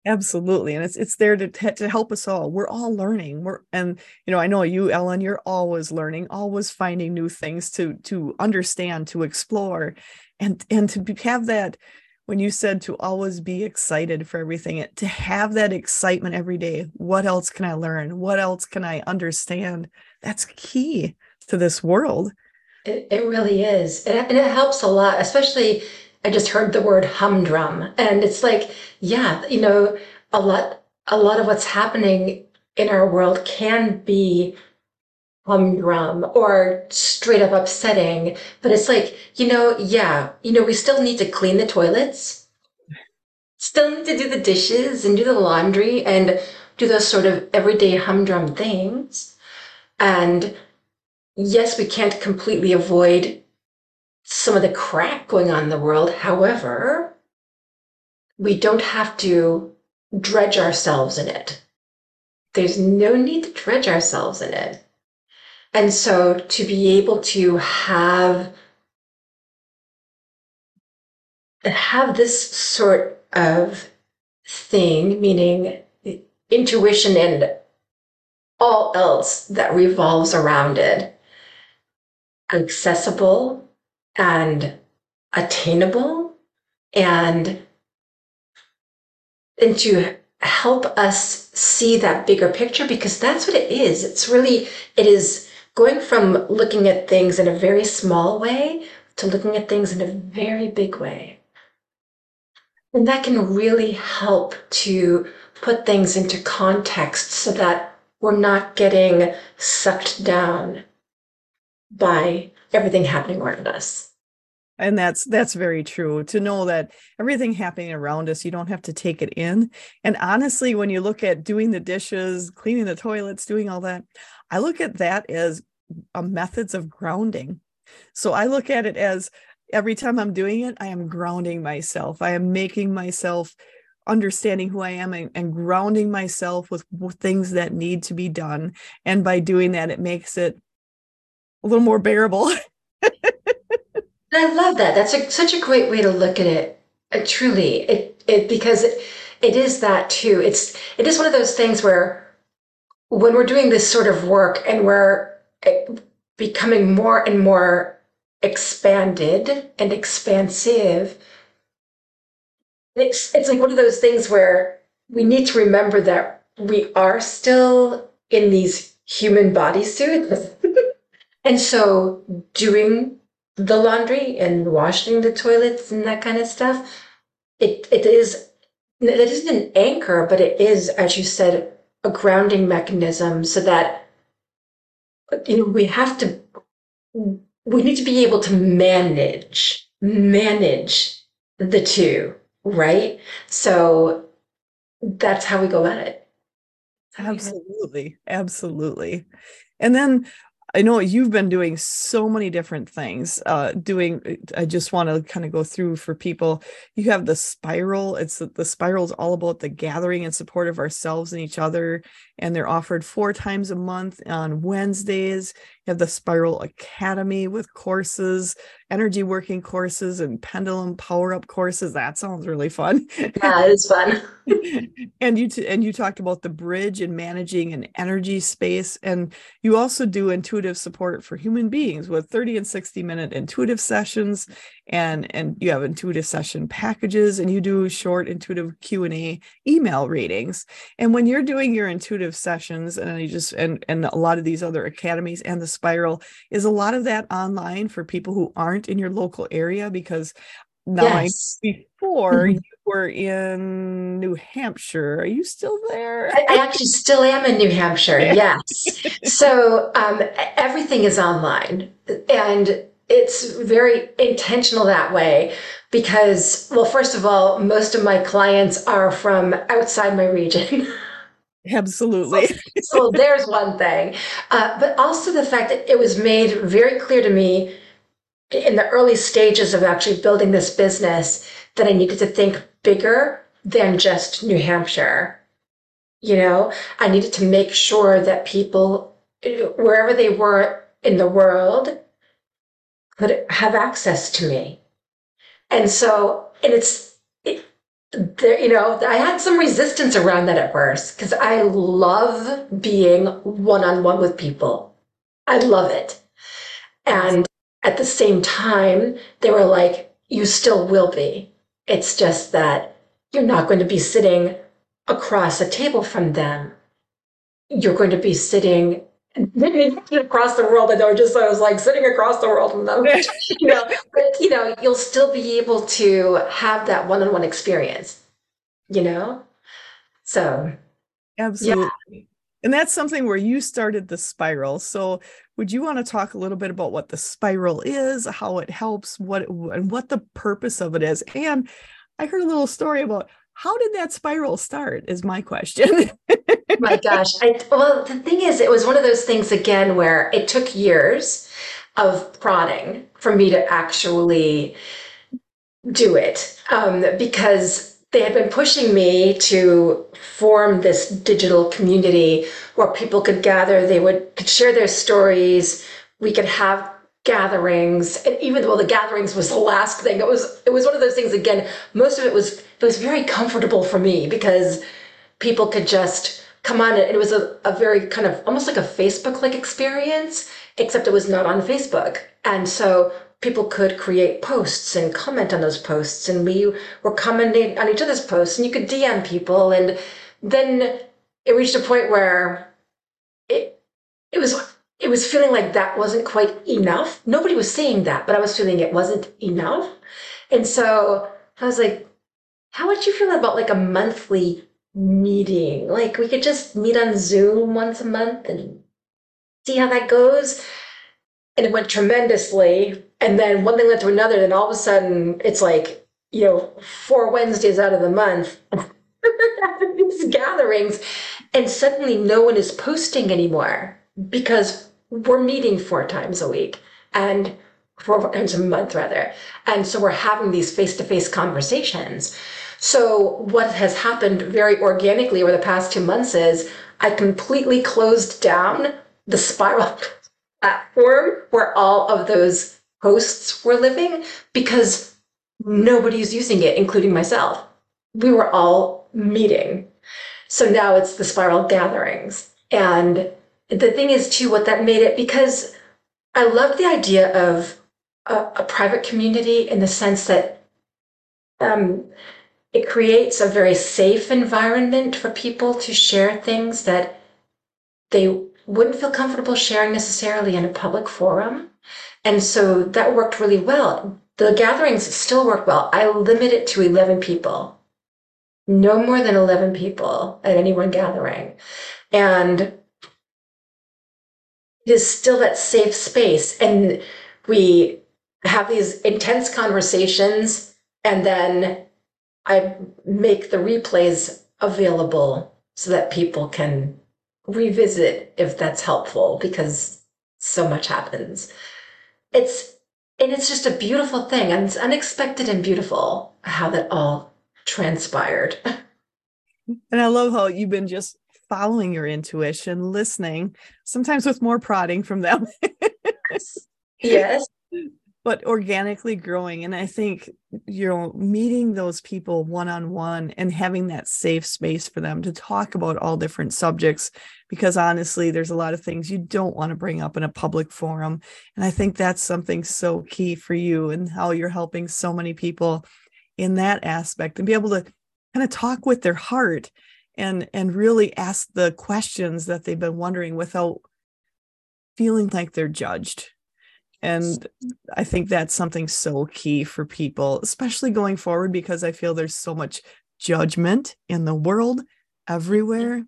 Absolutely, and it's it's there to to help us all. We're all learning. We're and you know I know you, Ellen. You're always learning, always finding new things to to understand, to explore, and and to have that when you said to always be excited for everything, to have that excitement every day. What else can I learn? What else can I understand? That's key to this world. It, it really is. And, and it helps a lot, especially I just heard the word humdrum. And it's like, yeah, you know, a lot a lot of what's happening in our world can be humdrum or straight up upsetting. But it's like, you know, yeah, you know, we still need to clean the toilets, still need to do the dishes and do the laundry and do those sort of everyday humdrum things. And yes, we can't completely avoid some of the crap going on in the world. However, we don't have to dredge ourselves in it. There's no need to dredge ourselves in it. And so to be able to have have this sort of thing, meaning intuition and all else that revolves around it, accessible and attainable and and to help us see that bigger picture because that's what it is it's really it is going from looking at things in a very small way to looking at things in a very big way. And that can really help to put things into context so that we're not getting sucked down by everything happening around us and that's that's very true to know that everything happening around us you don't have to take it in and honestly when you look at doing the dishes cleaning the toilets doing all that I look at that as a methods of grounding. So I look at it as every time I'm doing it, I am grounding myself. I am making myself understanding who I am and, and grounding myself with, things that need to be done. And by doing that, it makes it a little more bearable. I love that. That's a, such a great way to look at it. Uh, truly, it, it because it, it is that too. It's it is one of those things where when we're doing this sort of work and we're eh, becoming more and more expanded and expansive, it's, it's like one of those things where we need to remember that we are still in these human bodysuits. And so doing the laundry and washing the toilets and that kind of stuff, it, it is, it isn't an anchor, but it is, as you said, a grounding mechanism so that, you know, we have to, we need to be able to manage, manage the two, right? So that's how we go at it. Absolutely. Absolutely. And then I know you've been doing so many different things. Uh, doing, I just want to kind of go through for people. You have the spiral. It's the spiral is all about the gathering and support of ourselves and each other, and they're offered four times a month on Wednesdays. You have the Spiral Academy with courses, energy working courses, and pendulum power up courses. That sounds really fun. Yeah, it's fun. and you t- and you talked about the bridge and managing an energy space, and you also do intuitive support for human beings with 30 and 60 minute intuitive sessions, and and you have intuitive session packages, and you do short intuitive Q and A email readings. And when you're doing your intuitive sessions, and you just and and a lot of these other academies and the spiral is a lot of that online for people who aren't in your local area because now yes. before mm-hmm. you were in New Hampshire. Are you still there? I, I actually still am in New Hampshire. Yes. so um, everything is online, and it's very intentional that way because, well, first of all, most of my clients are from outside my region. Absolutely. so, so, there's one thing. Uh, but also the fact that it was made very clear to me in the early stages of actually building this business that I needed to think bigger than just New Hampshire. You know, I needed to make sure that people, wherever they were in the world, could have access to me. And so, and it's, there, you know, I had some resistance around that at first because I love being one on one with people. I love it. And at the same time, they were like, you still will be. It's just that you're not going to be sitting across a table from them. You're going to be sitting across the world. I know just I was like sitting across the world from them. you know, but you know, you'll still be able to have that one-on-one experience. You know, so absolutely. Yeah. And that's something where you started the spiral. So, would you want to talk a little bit about what the spiral is, how it helps, what it, and what the purpose of it is? And I heard a little story about how did that spiral start? Is my question. my gosh. I, well, the thing is, it was one of those things again where it took years of prodding for me to actually do it um, because they had been pushing me to form this digital community where people could gather they would could share their stories we could have gatherings and even though the gatherings was the last thing it was it was one of those things again most of it was it was very comfortable for me because people could just come on it was a, a very kind of almost like a Facebook like experience, except it was not on Facebook. And so people could create posts and comment on those posts and we were commenting on each other's posts and you could DM people and then it reached a point where it it was it was feeling like that wasn't quite enough. Nobody was saying that, but I was feeling it wasn't enough. And so I was like, how would you feel about like a monthly meeting. Like we could just meet on Zoom once a month and see how that goes. And it went tremendously. And then one thing led to another. Then all of a sudden, it's like, you know, four Wednesdays out of the month, these gatherings. And suddenly no one is posting anymore because we're meeting four times a week and four times a month, rather. And so we're having these face to face conversations. So what has happened very organically over the past two months is I completely closed down the spiral platform where all of those hosts were living because nobody's using it, including myself. We were all meeting. So now it's the spiral gatherings. And the thing is, too, what that made it because I love the idea of a, a private community in the sense that um, it creates a very safe environment for people to share things that they wouldn't feel comfortable sharing necessarily in a public forum. And so that worked really well. The gatherings still work well. I limit it to 11 people, no more than 11 people at any one gathering. And is still that safe space. And we have these intense conversations, and then I make the replays available so that people can revisit if that's helpful because so much happens. It's and it's just a beautiful thing and it's unexpected and beautiful how that all transpired. And I love how you've been just following your intuition, listening, sometimes with more prodding from them. yes but organically growing and i think you know meeting those people one on one and having that safe space for them to talk about all different subjects because honestly there's a lot of things you don't want to bring up in a public forum and i think that's something so key for you and how you're helping so many people in that aspect and be able to kind of talk with their heart and and really ask the questions that they've been wondering without feeling like they're judged and I think that's something so key for people, especially going forward, because I feel there's so much judgment in the world everywhere.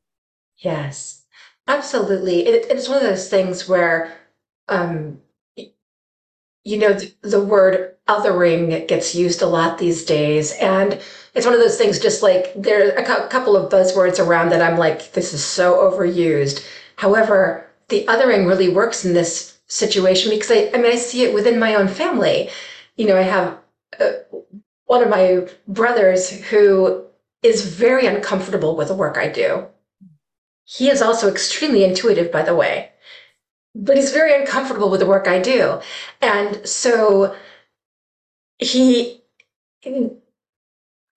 Yes, absolutely. It, it's one of those things where, um, you know, the, word othering gets used a lot these days. And it's one of those things, just like there are a couple of buzzwords around that I'm like, this is so overused. However, the othering really works in this situation because I, I mean, I see it within my own family. You know, I have uh, one of my brothers who is very uncomfortable with the work I do. He is also extremely intuitive, by the way, but he's very uncomfortable with the work I do. And so he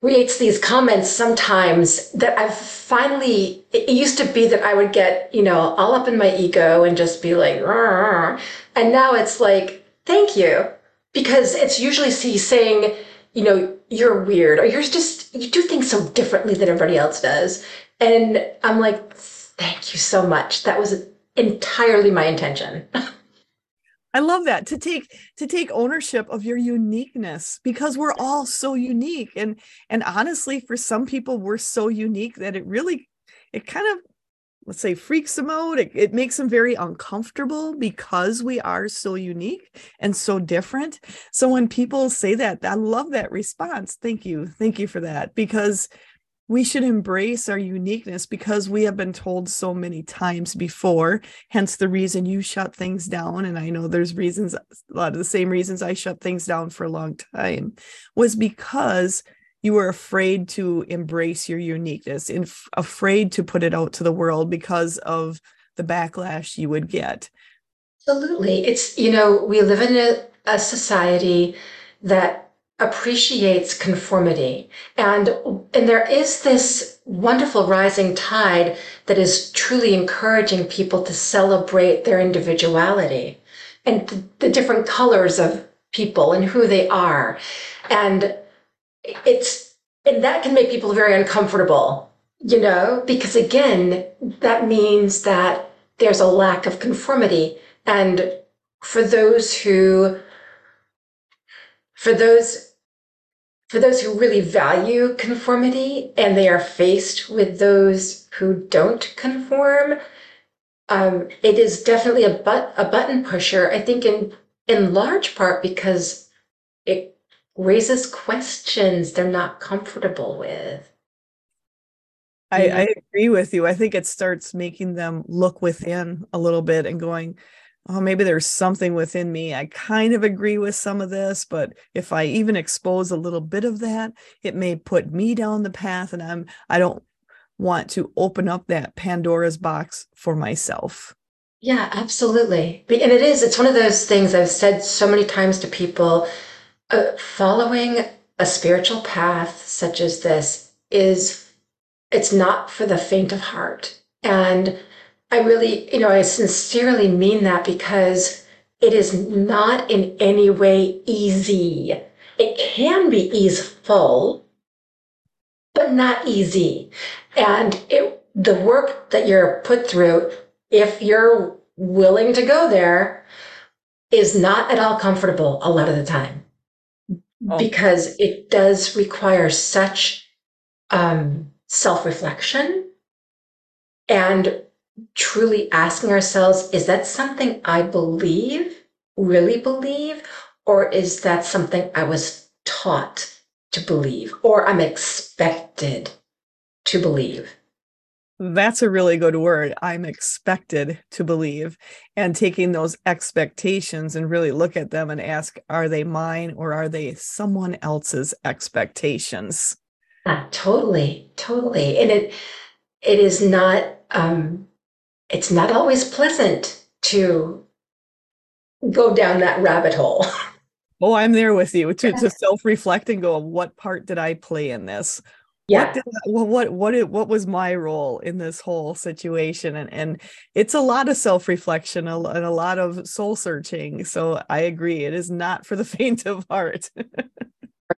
creates these comments sometimes that I've finally, it used to be that I would get, you know, all up in my ego and just be like, and now it's like, thank you. Because it's usually see saying, you know, you're weird or you're just, you do things so differently than everybody else does. And I'm like, thank you so much. That was entirely my intention. I love that to take to take ownership of your uniqueness because we're all so unique and and honestly for some people we're so unique that it really it kind of let's say freaks them out. It, it makes them very uncomfortable because we are so unique and so different. So when people say that I love that response. Thank you. Thank you for that because we should embrace our uniqueness because we have been told so many times before hence the reason you shut things down. And i know there's reasons a lot of the same reasons i shut things down for a long time was because you were afraid to embrace your uniqueness and f- afraid to put it out to the world because of the backlash you would get. Absolutely. It's you know we live in a, a society that appreciates conformity. And, and there is this wonderful rising tide that is truly encouraging people to celebrate their individuality and the different colors of people and who they are. And it's, and that can make people very uncomfortable, you know, because again, that means that there's a lack of conformity. And for those who, for those for those who really value conformity and they are faced with those who don't conform, um, it is definitely a but a button pusher. I think in in large part because it raises questions they're not comfortable with. I, I agree with you. I think it starts making them look within a little bit and going, oh, maybe there's something within me. I kind of agree with some of this, but if I even expose a little bit of that, it may put me down the path and I'm I don't want to open up that Pandora's box for myself. Yeah, absolutely. And it is, it's one of those things I've said so many times to people uh, following a spiritual path such as this is, it's not for the faint of heart. And I really, you know, I sincerely mean that because it is not in any way easy. It can be easeful, but not easy. And it, the work that you're put through if you're willing to go there, is not at all comfortable a lot of the time oh. because it does require such um, self reflection and truly asking ourselves is that something I believe, really believe, or is that something I was taught to believe or I'm expected to believe? That's a really good word. I'm expected to believe. And taking those expectations and really look at them and ask, are they mine or are they someone else's expectations? Uh, totally, totally. And it it is not um it's not always pleasant to go down that rabbit hole. Oh, I'm there with you to, to self-reflect and go, what part did I play in this? yeah. what did what what what, was my role in this whole situation and and it's a lot of self-reflection and a lot of soul searching so i agree it is not for the faint of heart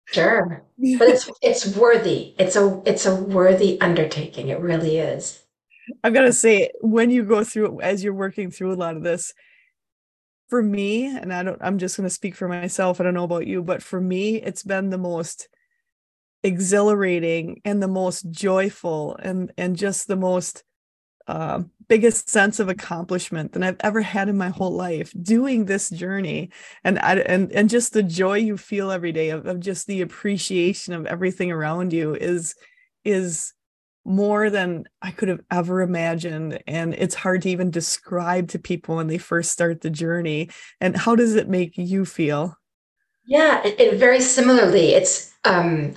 sure but it's it's worthy it's a it's a worthy undertaking it really is i've got to say when you go through as you're working through a lot of this for me and i don't i'm just going to speak for myself i don't know about you but for me it's been the most exhilarating and the most joyful and and just the most uh, biggest sense of accomplishment than I've ever had in my whole life doing this journey. And I, and and just the joy you feel every day of, of just the appreciation of everything around you is is more than I could have ever imagined and it's hard to even describe to people when they first start the journey and how does it make you feel yeah it, it very similarly it's um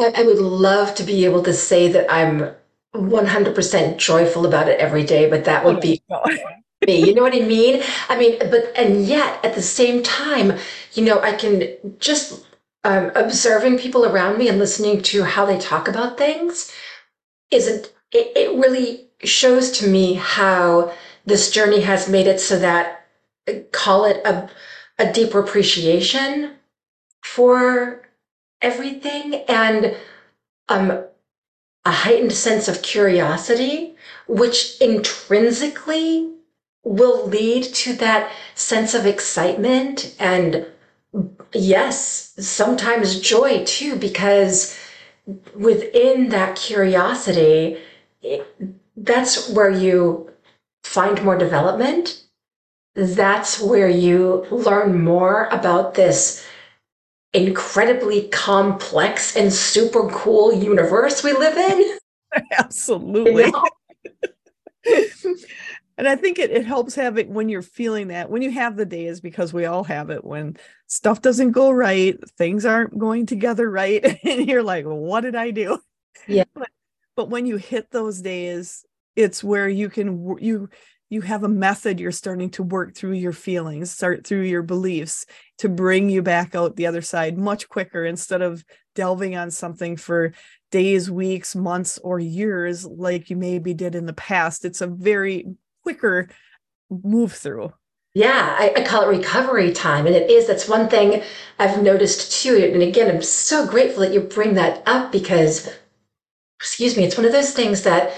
I would love to be able to say that I'm 100% joyful about it every day, but that would be me. You know what I mean? I mean, but, and yet at the same time, you know, I can just um, observing people around me and listening to how they talk about things isn't, it, it really shows to me how this journey has made it so that, call it a, a deeper appreciation for everything and um, a heightened sense of curiosity, which intrinsically will lead to that sense of excitement and yes, sometimes joy too, because within that curiosity, it, that's where you find more development. That's where you learn more about this incredibly complex and super cool universe we live in. Absolutely. You know? and I think it, it helps having when you're feeling that, when you have the days, because we all have it, when stuff doesn't go right, things aren't going together right. And you're like, what did I do? Yeah. But, but when you hit those days, it's where you can, you, you have a method you're starting to work through your feelings start through your beliefs to bring you back out the other side much quicker instead of delving on something for days weeks months or years like you maybe did in the past it's a very quicker move through yeah, I, I, call it recovery time. And it is, that's one thing I've noticed too. And again, I'm so grateful that you bring that up because, excuse me, it's one of those things that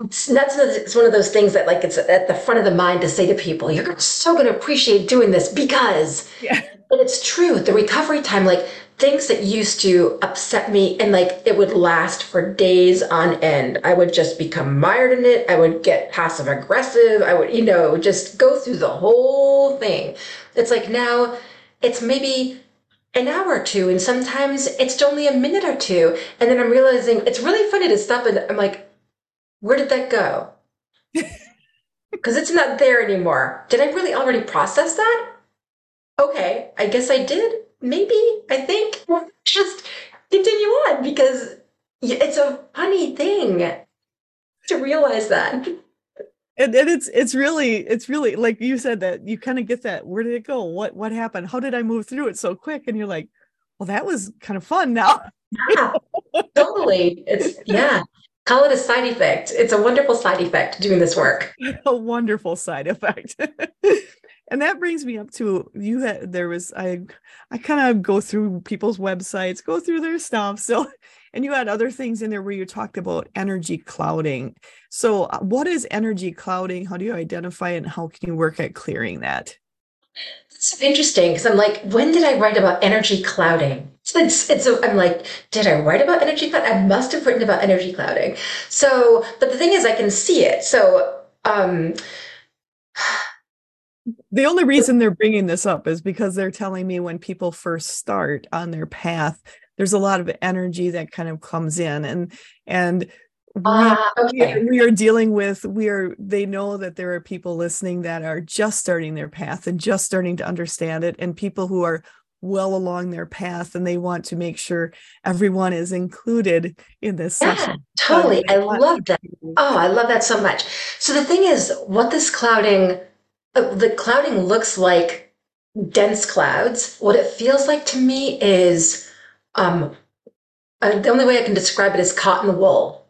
that's it's one of those things that like it's at the front of the mind to say to people you're so going to appreciate doing this because yeah. but it's true the recovery time like things that used to upset me and like it would last for days on end i would just become mired in it i would get passive aggressive i would you know just go through the whole thing it's like now it's maybe an hour or two and sometimes it's only a minute or two and then i'm realizing it's really funny to stop and i'm like where did that go? Because it's not there anymore. Did I really already process that? Okay, I guess I did. Maybe, I think. Just continue on because it's a funny thing to realize that. And, and it's it's really it's really like you said that you kind of get that where did it go what what happened how did I move through it so quick and you're like well that was kind of fun now yeah totally it's yeah Call it a side effect. It's a wonderful side effect doing this work. A wonderful side effect. and that brings me up to you had there was i i kind of go through people's websites go through their stuff so and you had other things in there where you talked about energy clouding. So uh, what is energy clouding? How do you identify it and how can you work at clearing that? It's interesting because i'm like when did i write about energy clouding? It's, it's i'm like did i write about energy cloud? I must have written about energy clouding. So but the thing is i can see it. So um the only reason they're bringing this up is because they're telling me when people first start on their path there's a lot of energy that kind of comes in and and we, uh, okay. we, are dealing with we are they know that there are people listening that are just starting their path and just starting to understand it and people who are well along their path and they want to make sure everyone is included in this yeah, session. Totally. I love that. Oh, I love that so much. So the thing is what this clouding the clouding looks like dense clouds. What it feels like to me is um, uh, the only way I can describe it is cotton wool.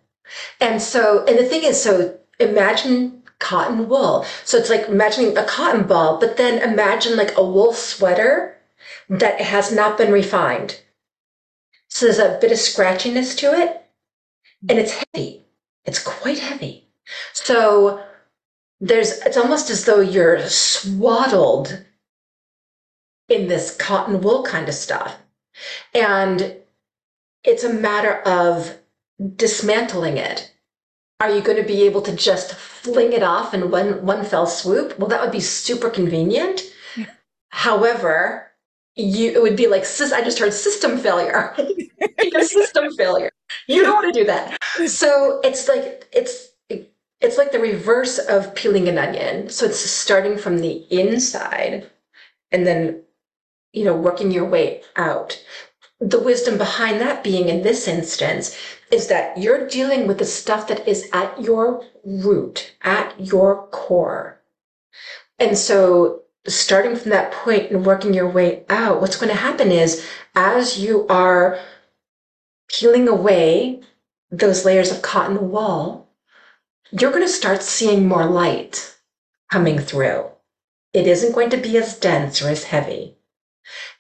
And so, and the thing is, so imagine cotton wool. So it's like imagining a cotton ball, but then imagine like a wool sweater that has not been refined. So there's a bit of scratchiness to it and it's heavy. It's quite heavy. So there's, it's almost as though you're swaddled in this cotton wool kind of stuff. And it's a matter of dismantling it. Are you going to be able to just fling it off in one, one fell swoop? Well, that would be super convenient. Yeah. However, you it would be like I just heard system failure. system failure. You don't want to do that. So it's like it's it's like the reverse of peeling an onion. So it's starting from the inside and then you know, working your way out. The wisdom behind that being in this instance is that you're dealing with the stuff that is at your root, at your core. And so starting from that point and working your way out, what's going to happen is as you are peeling away those layers of cotton wool, you're going to start seeing more light coming through. It isn't going to be as dense or as heavy.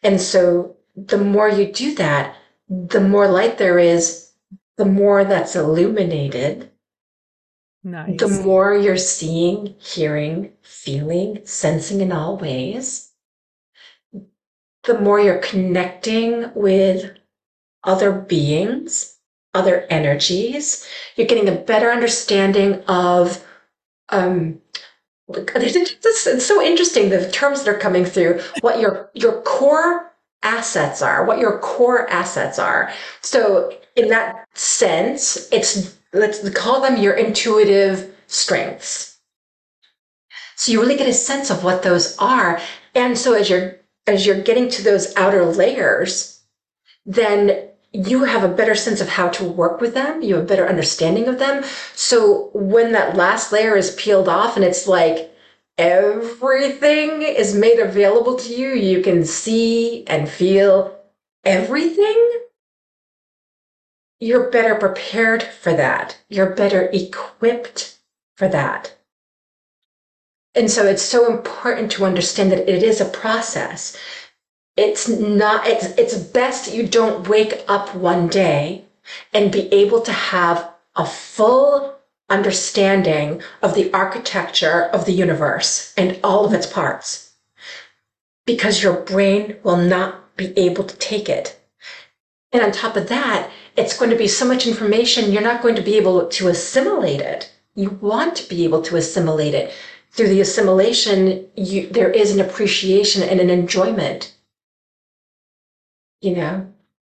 And so the more you do that, the more light there is, the more that's illuminated. Nice. The more you're seeing, hearing, feeling, sensing in all ways, the more you're connecting with other beings, other energies. You're getting a better understanding of um, it's so interesting the terms that are coming through what your your core assets are what your core assets are. So in that sense it's let's call them your intuitive strengths. So you really get a sense of what those are. And so as you're as you're getting to those outer layers then you have a better sense of how to work with them. You have a better understanding of them. So when that last layer is peeled off and it's like everything is made available to you, you can see and feel everything. You're better prepared for that. You're better equipped for that. And so it's so important to understand that it is a process it's not it's it's best you don't wake up one day and be able to have a full understanding of the architecture of the universe and all of its parts. Because your brain will not be able to take it. And on top of that it's going to be so much information you're not going to be able to assimilate it. You want to be able to assimilate it. Through the assimilation you, there is an appreciation and an enjoyment you know?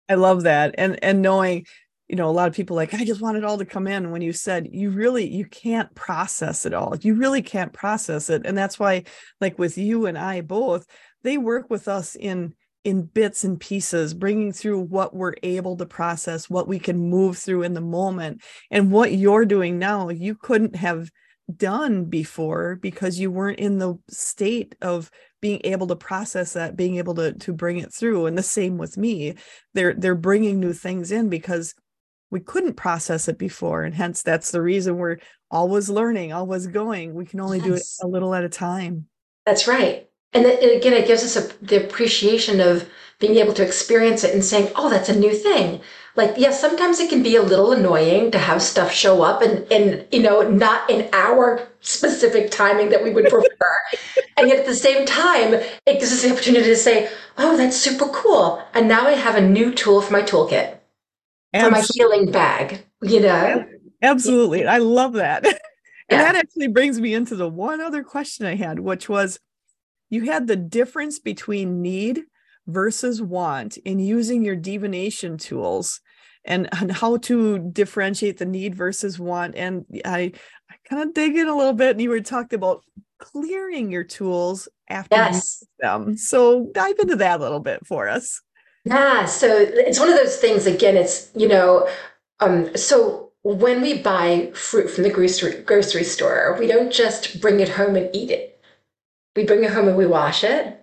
I love that and and knowing you know a lot of people like i just want it all to come in when you said you really you can't process it all you really can't process it and that's why like with you and i both they work with us in in bits and pieces bringing through what we're able to process what we can move through in the moment and what you're doing now you couldn't have done before because you weren't in the state of being able to process that being able to to bring it through and the same with me they're they're bringing new things in because we couldn't process it before and hence that's the reason we're always learning always going we can only yes. do it a little at a time that's right And again, it gives us a, the appreciation of being able to experience it and saying, oh, that's a new thing. Like, yes, sometimes it can be a little annoying to have stuff show up and, and you know, not in our specific timing that we would prefer. and yet at the same time, it gives us the opportunity to say, oh, that's super cool. And now I have a new tool for my toolkit, Absolutely. for my healing bag, you know? Absolutely. I love that. and yeah. that actually brings me into the one other question I had, which was you had the difference between need versus want in using your divination tools and, and how to differentiate the need versus want. And I, I kind of dig in a little bit, and you were talking about clearing your tools after yes. them. So dive into that a little bit for us. Yeah, so it's one of those things. Again, it's you know, um, so when we buy fruit from the grocery grocery store, we don't just bring it home and eat it. We bring it home and we wash it,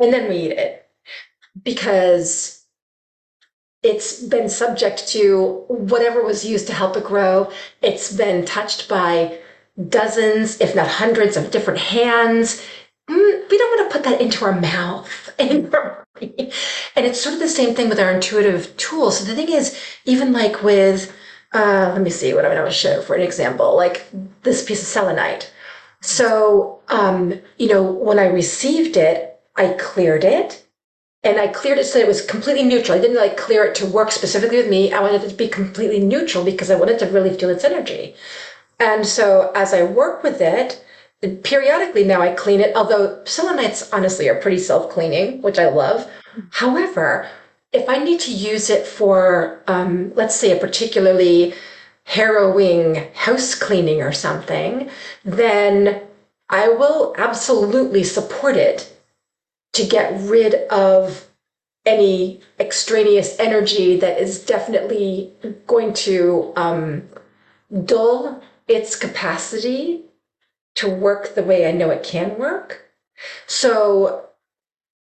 and then we eat it because it's been subject to whatever was used to help it grow. It's been touched by dozens, if not hundreds, of different hands. Mm, we don't want to put that into our mouth. and it's sort of the same thing with our intuitive tools. So the thing is, even like with, uh, let me see what I want to show for an example, like this piece of selenite. So, um, you know, when I received it, I cleared it and I cleared it so it was completely neutral. I didn't like clear it to work specifically with me. I wanted it to be completely neutral because I wanted to really feel its energy. And so as I work with it, periodically now I clean it, although selenites honestly are pretty self-cleaning, which I love. However, if I need to use it for, um, let's say, a particularly harrowing house cleaning or something, then I will absolutely support it to get rid of any extraneous energy that is definitely going to um, dull its capacity to work the way I know it can work. So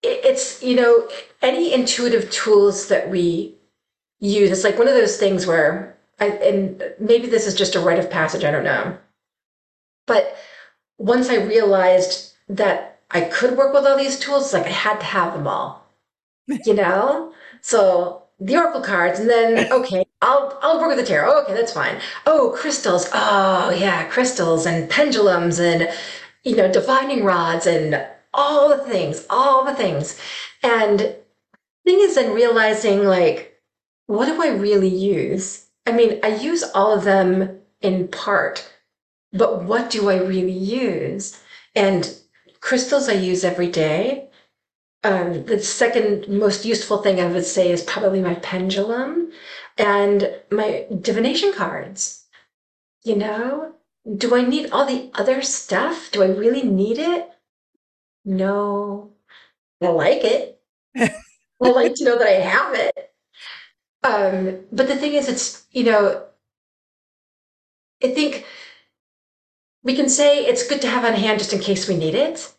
it's, you know, any intuitive tools that we use, it's like one of those things where, I, and maybe this is just a rite of passage, I don't know. But once I realized that I could work with all these tools. Like I had to have them all, you know? So the oracle cards and then, okay, I'll, I'll work with the tarot. Oh, okay, that's fine. Oh, crystals. Oh yeah, crystals and pendulums and, you know, divining rods and all the things, all the things. And thing is then realizing like, what do I really use? I mean, I use all of them in part, but what do I really use? And crystals I use every day. Um, the second most useful thing I would say is probably my pendulum and my divination cards. You know, do I need all the other stuff? Do I really need it? No. I like it. I like to know that I have it. Um, but the thing is, it's, you know, I think we can say it's good to have on hand just in case we need it.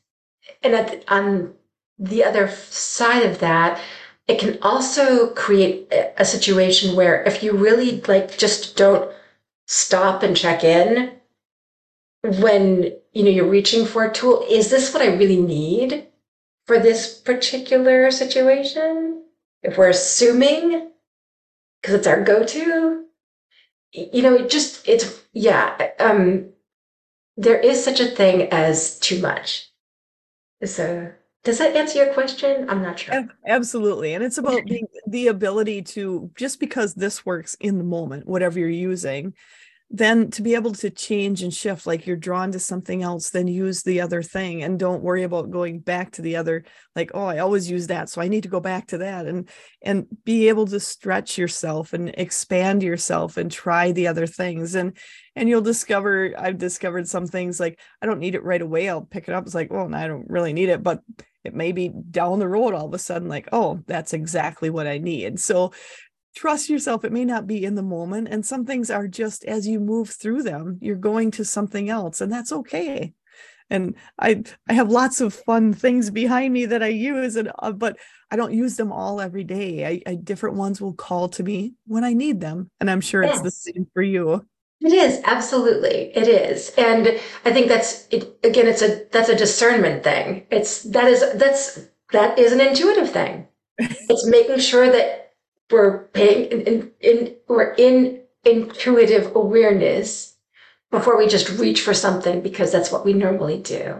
And at, on the other side of that, it can also create a situation where if you really like just don't stop and check in when you know you're reaching for a tool is this what i really need for this particular situation if we're assuming because it's our go-to you know it just it's yeah um there is such a thing as too much. So does that answer your question? I'm not sure. Absolutely. And it's about being the ability to just because this works in the moment, whatever you're using, then to be able to change and shift like you're drawn to something else then use the other thing and don't worry about going back to the other like oh i always use that so i need to go back to that. And and be able to stretch yourself and expand yourself and try the other things. And and you'll discover i've discovered some things like i don't need it right away i'll pick it up. It's like well i don't really need it but it may be down the road all of a sudden like oh that's exactly what i need. So trust yourself it may not be in the moment and some things are just as you move through them you're going to something else and that's okay and i i have lots of fun things behind me that i use and uh, but i don't use them all every day I, I, different ones will call to me when i need them and i'm sure yes. it's the same for you It is absolutely it is, and I think that's it. Again, it's a that's a discernment thing. It's that is that's that is an intuitive thing. it's making sure that we're paying in, in, in we're in intuitive awareness before we just reach for something because that's what we normally do.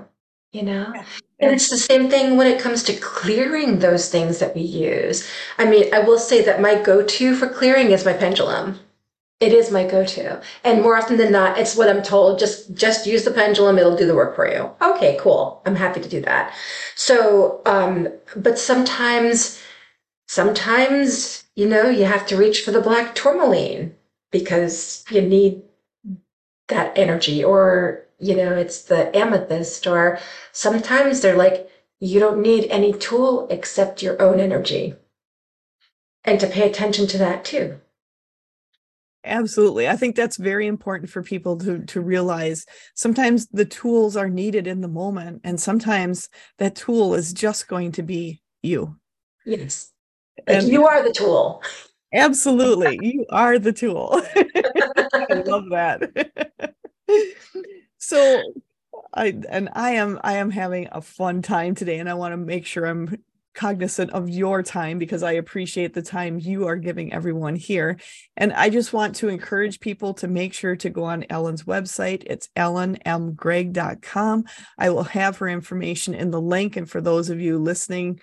You know, yeah. and it's the same thing when it comes to clearing those things that we use. I mean, I will say that my go-to for clearing is my pendulum it is my go-to. And more often than not, it's what I'm told. Just, just use the pendulum. It'll do the work for you. Okay, cool. I'm happy to do that. So, um, but sometimes, sometimes, you know, you have to reach for the black tourmaline because you need that energy or, you know, it's the amethyst or sometimes they're like, you don't need any tool except your own energy. And to pay attention to that too. Absolutely. I think that's very important for people to to realize sometimes the tools are needed in the moment and sometimes that tool is just going to be you. Yes. And you are the tool. Absolutely. you are the tool. I love that. so I and I am I am having a fun time today and I want to make sure I'm cognizant of your time because I appreciate the time you are giving everyone here. And I just want to encourage people to make sure to go on Ellen's website. It's ellenmgregg.com. I will have her information in the link. And for those of you listening,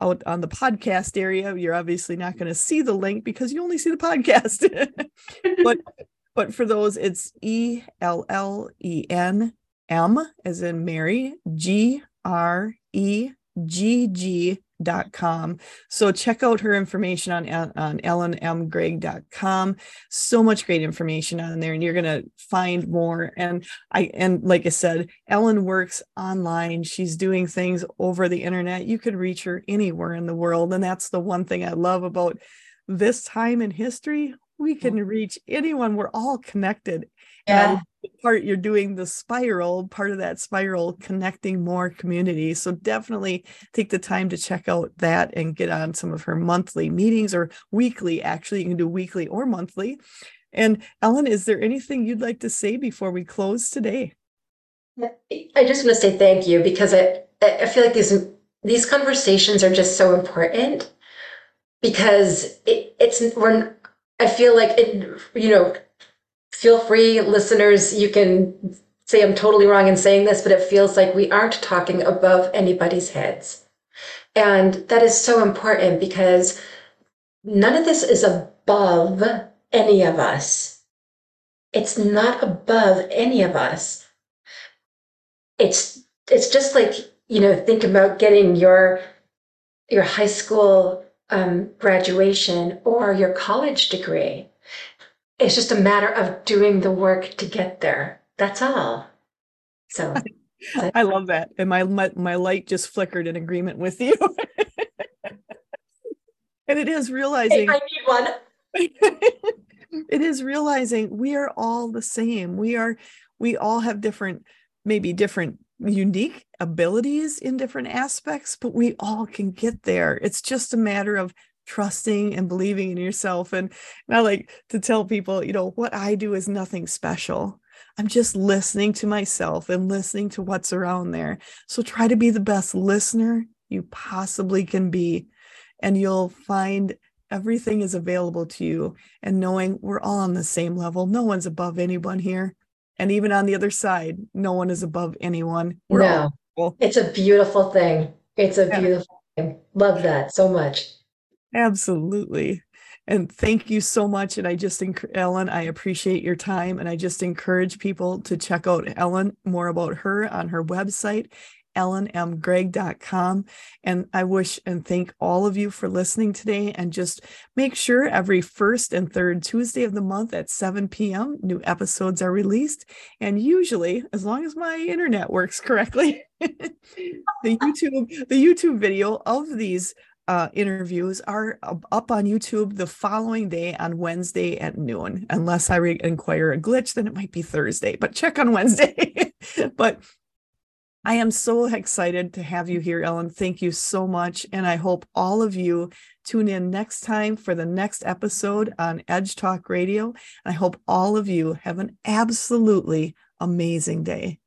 out on the podcast area, you're obviously not going to see the link because you only see the podcast. but but for those, it's E L L E N M as in Mary, G R E G G com. So check out her information on, on ellenmgregg.com. So much great information on there, and you're gonna find more. And I and like I said, Ellen works online. She's doing things over the internet. You could reach her anywhere in the world. And that's the one thing I love about this time in history. We can reach anyone. We're all connected. Yeah. And part you're doing the spiral, part of that spiral connecting more communities. So definitely take the time to check out that and get on some of her monthly meetings or weekly. Actually, you can do weekly or monthly. And Ellen, is there anything you'd like to say before we close today? I just want to say thank you because I I feel like these these conversations are just so important because it, it's we're I feel like it you know feel free, listeners, you can say I'm totally wrong in saying this, but it feels like we aren't talking above anybody's heads. And that is so important because none of this is above any of us. It's not above any of us. It's it's just like, you know, think about getting your your high school um, graduation or your college degree it's just a matter of doing the work to get there. That's all. So I love that. And my, my my light just flickered in agreement with you. and it is realizing hey, I need one. it is realizing we are all the same. We are we all have different maybe different unique abilities in different aspects, but we all can get there. It's just a matter of trusting and believing in yourself. And, and I like to tell people, you know, what I do is nothing special. I'm just listening to myself and listening to what's around there. So try to be the best listener you possibly can be. And you'll find everything is available to you. And knowing we're all on the same level, no one's above anyone here. And even on the other side, no one is above anyone. We're no, all it's a beautiful thing. It's a yeah. beautiful thing. Love that so much. Absolutely. And thank you so much. And I just, Ellen, I appreciate your time. And I just encourage people to check out Ellen, more about her on her website, ellenmgregg.com. And I wish and thank all of you for listening today. And just make sure every first and third Tuesday of the month at 7 p.m., new episodes are released. And usually, as long as my internet works correctly, the YouTube, the YouTube video of these uh, interviews are up on YouTube the following day on Wednesday at noon. Unless I re- inquire a glitch, then it might be Thursday, but check on Wednesday. but I am so excited to have you here, Ellen. Thank you so much. And I hope all of you tune in next time for the next episode on Edge Talk Radio. And I hope all of you have an absolutely amazing day.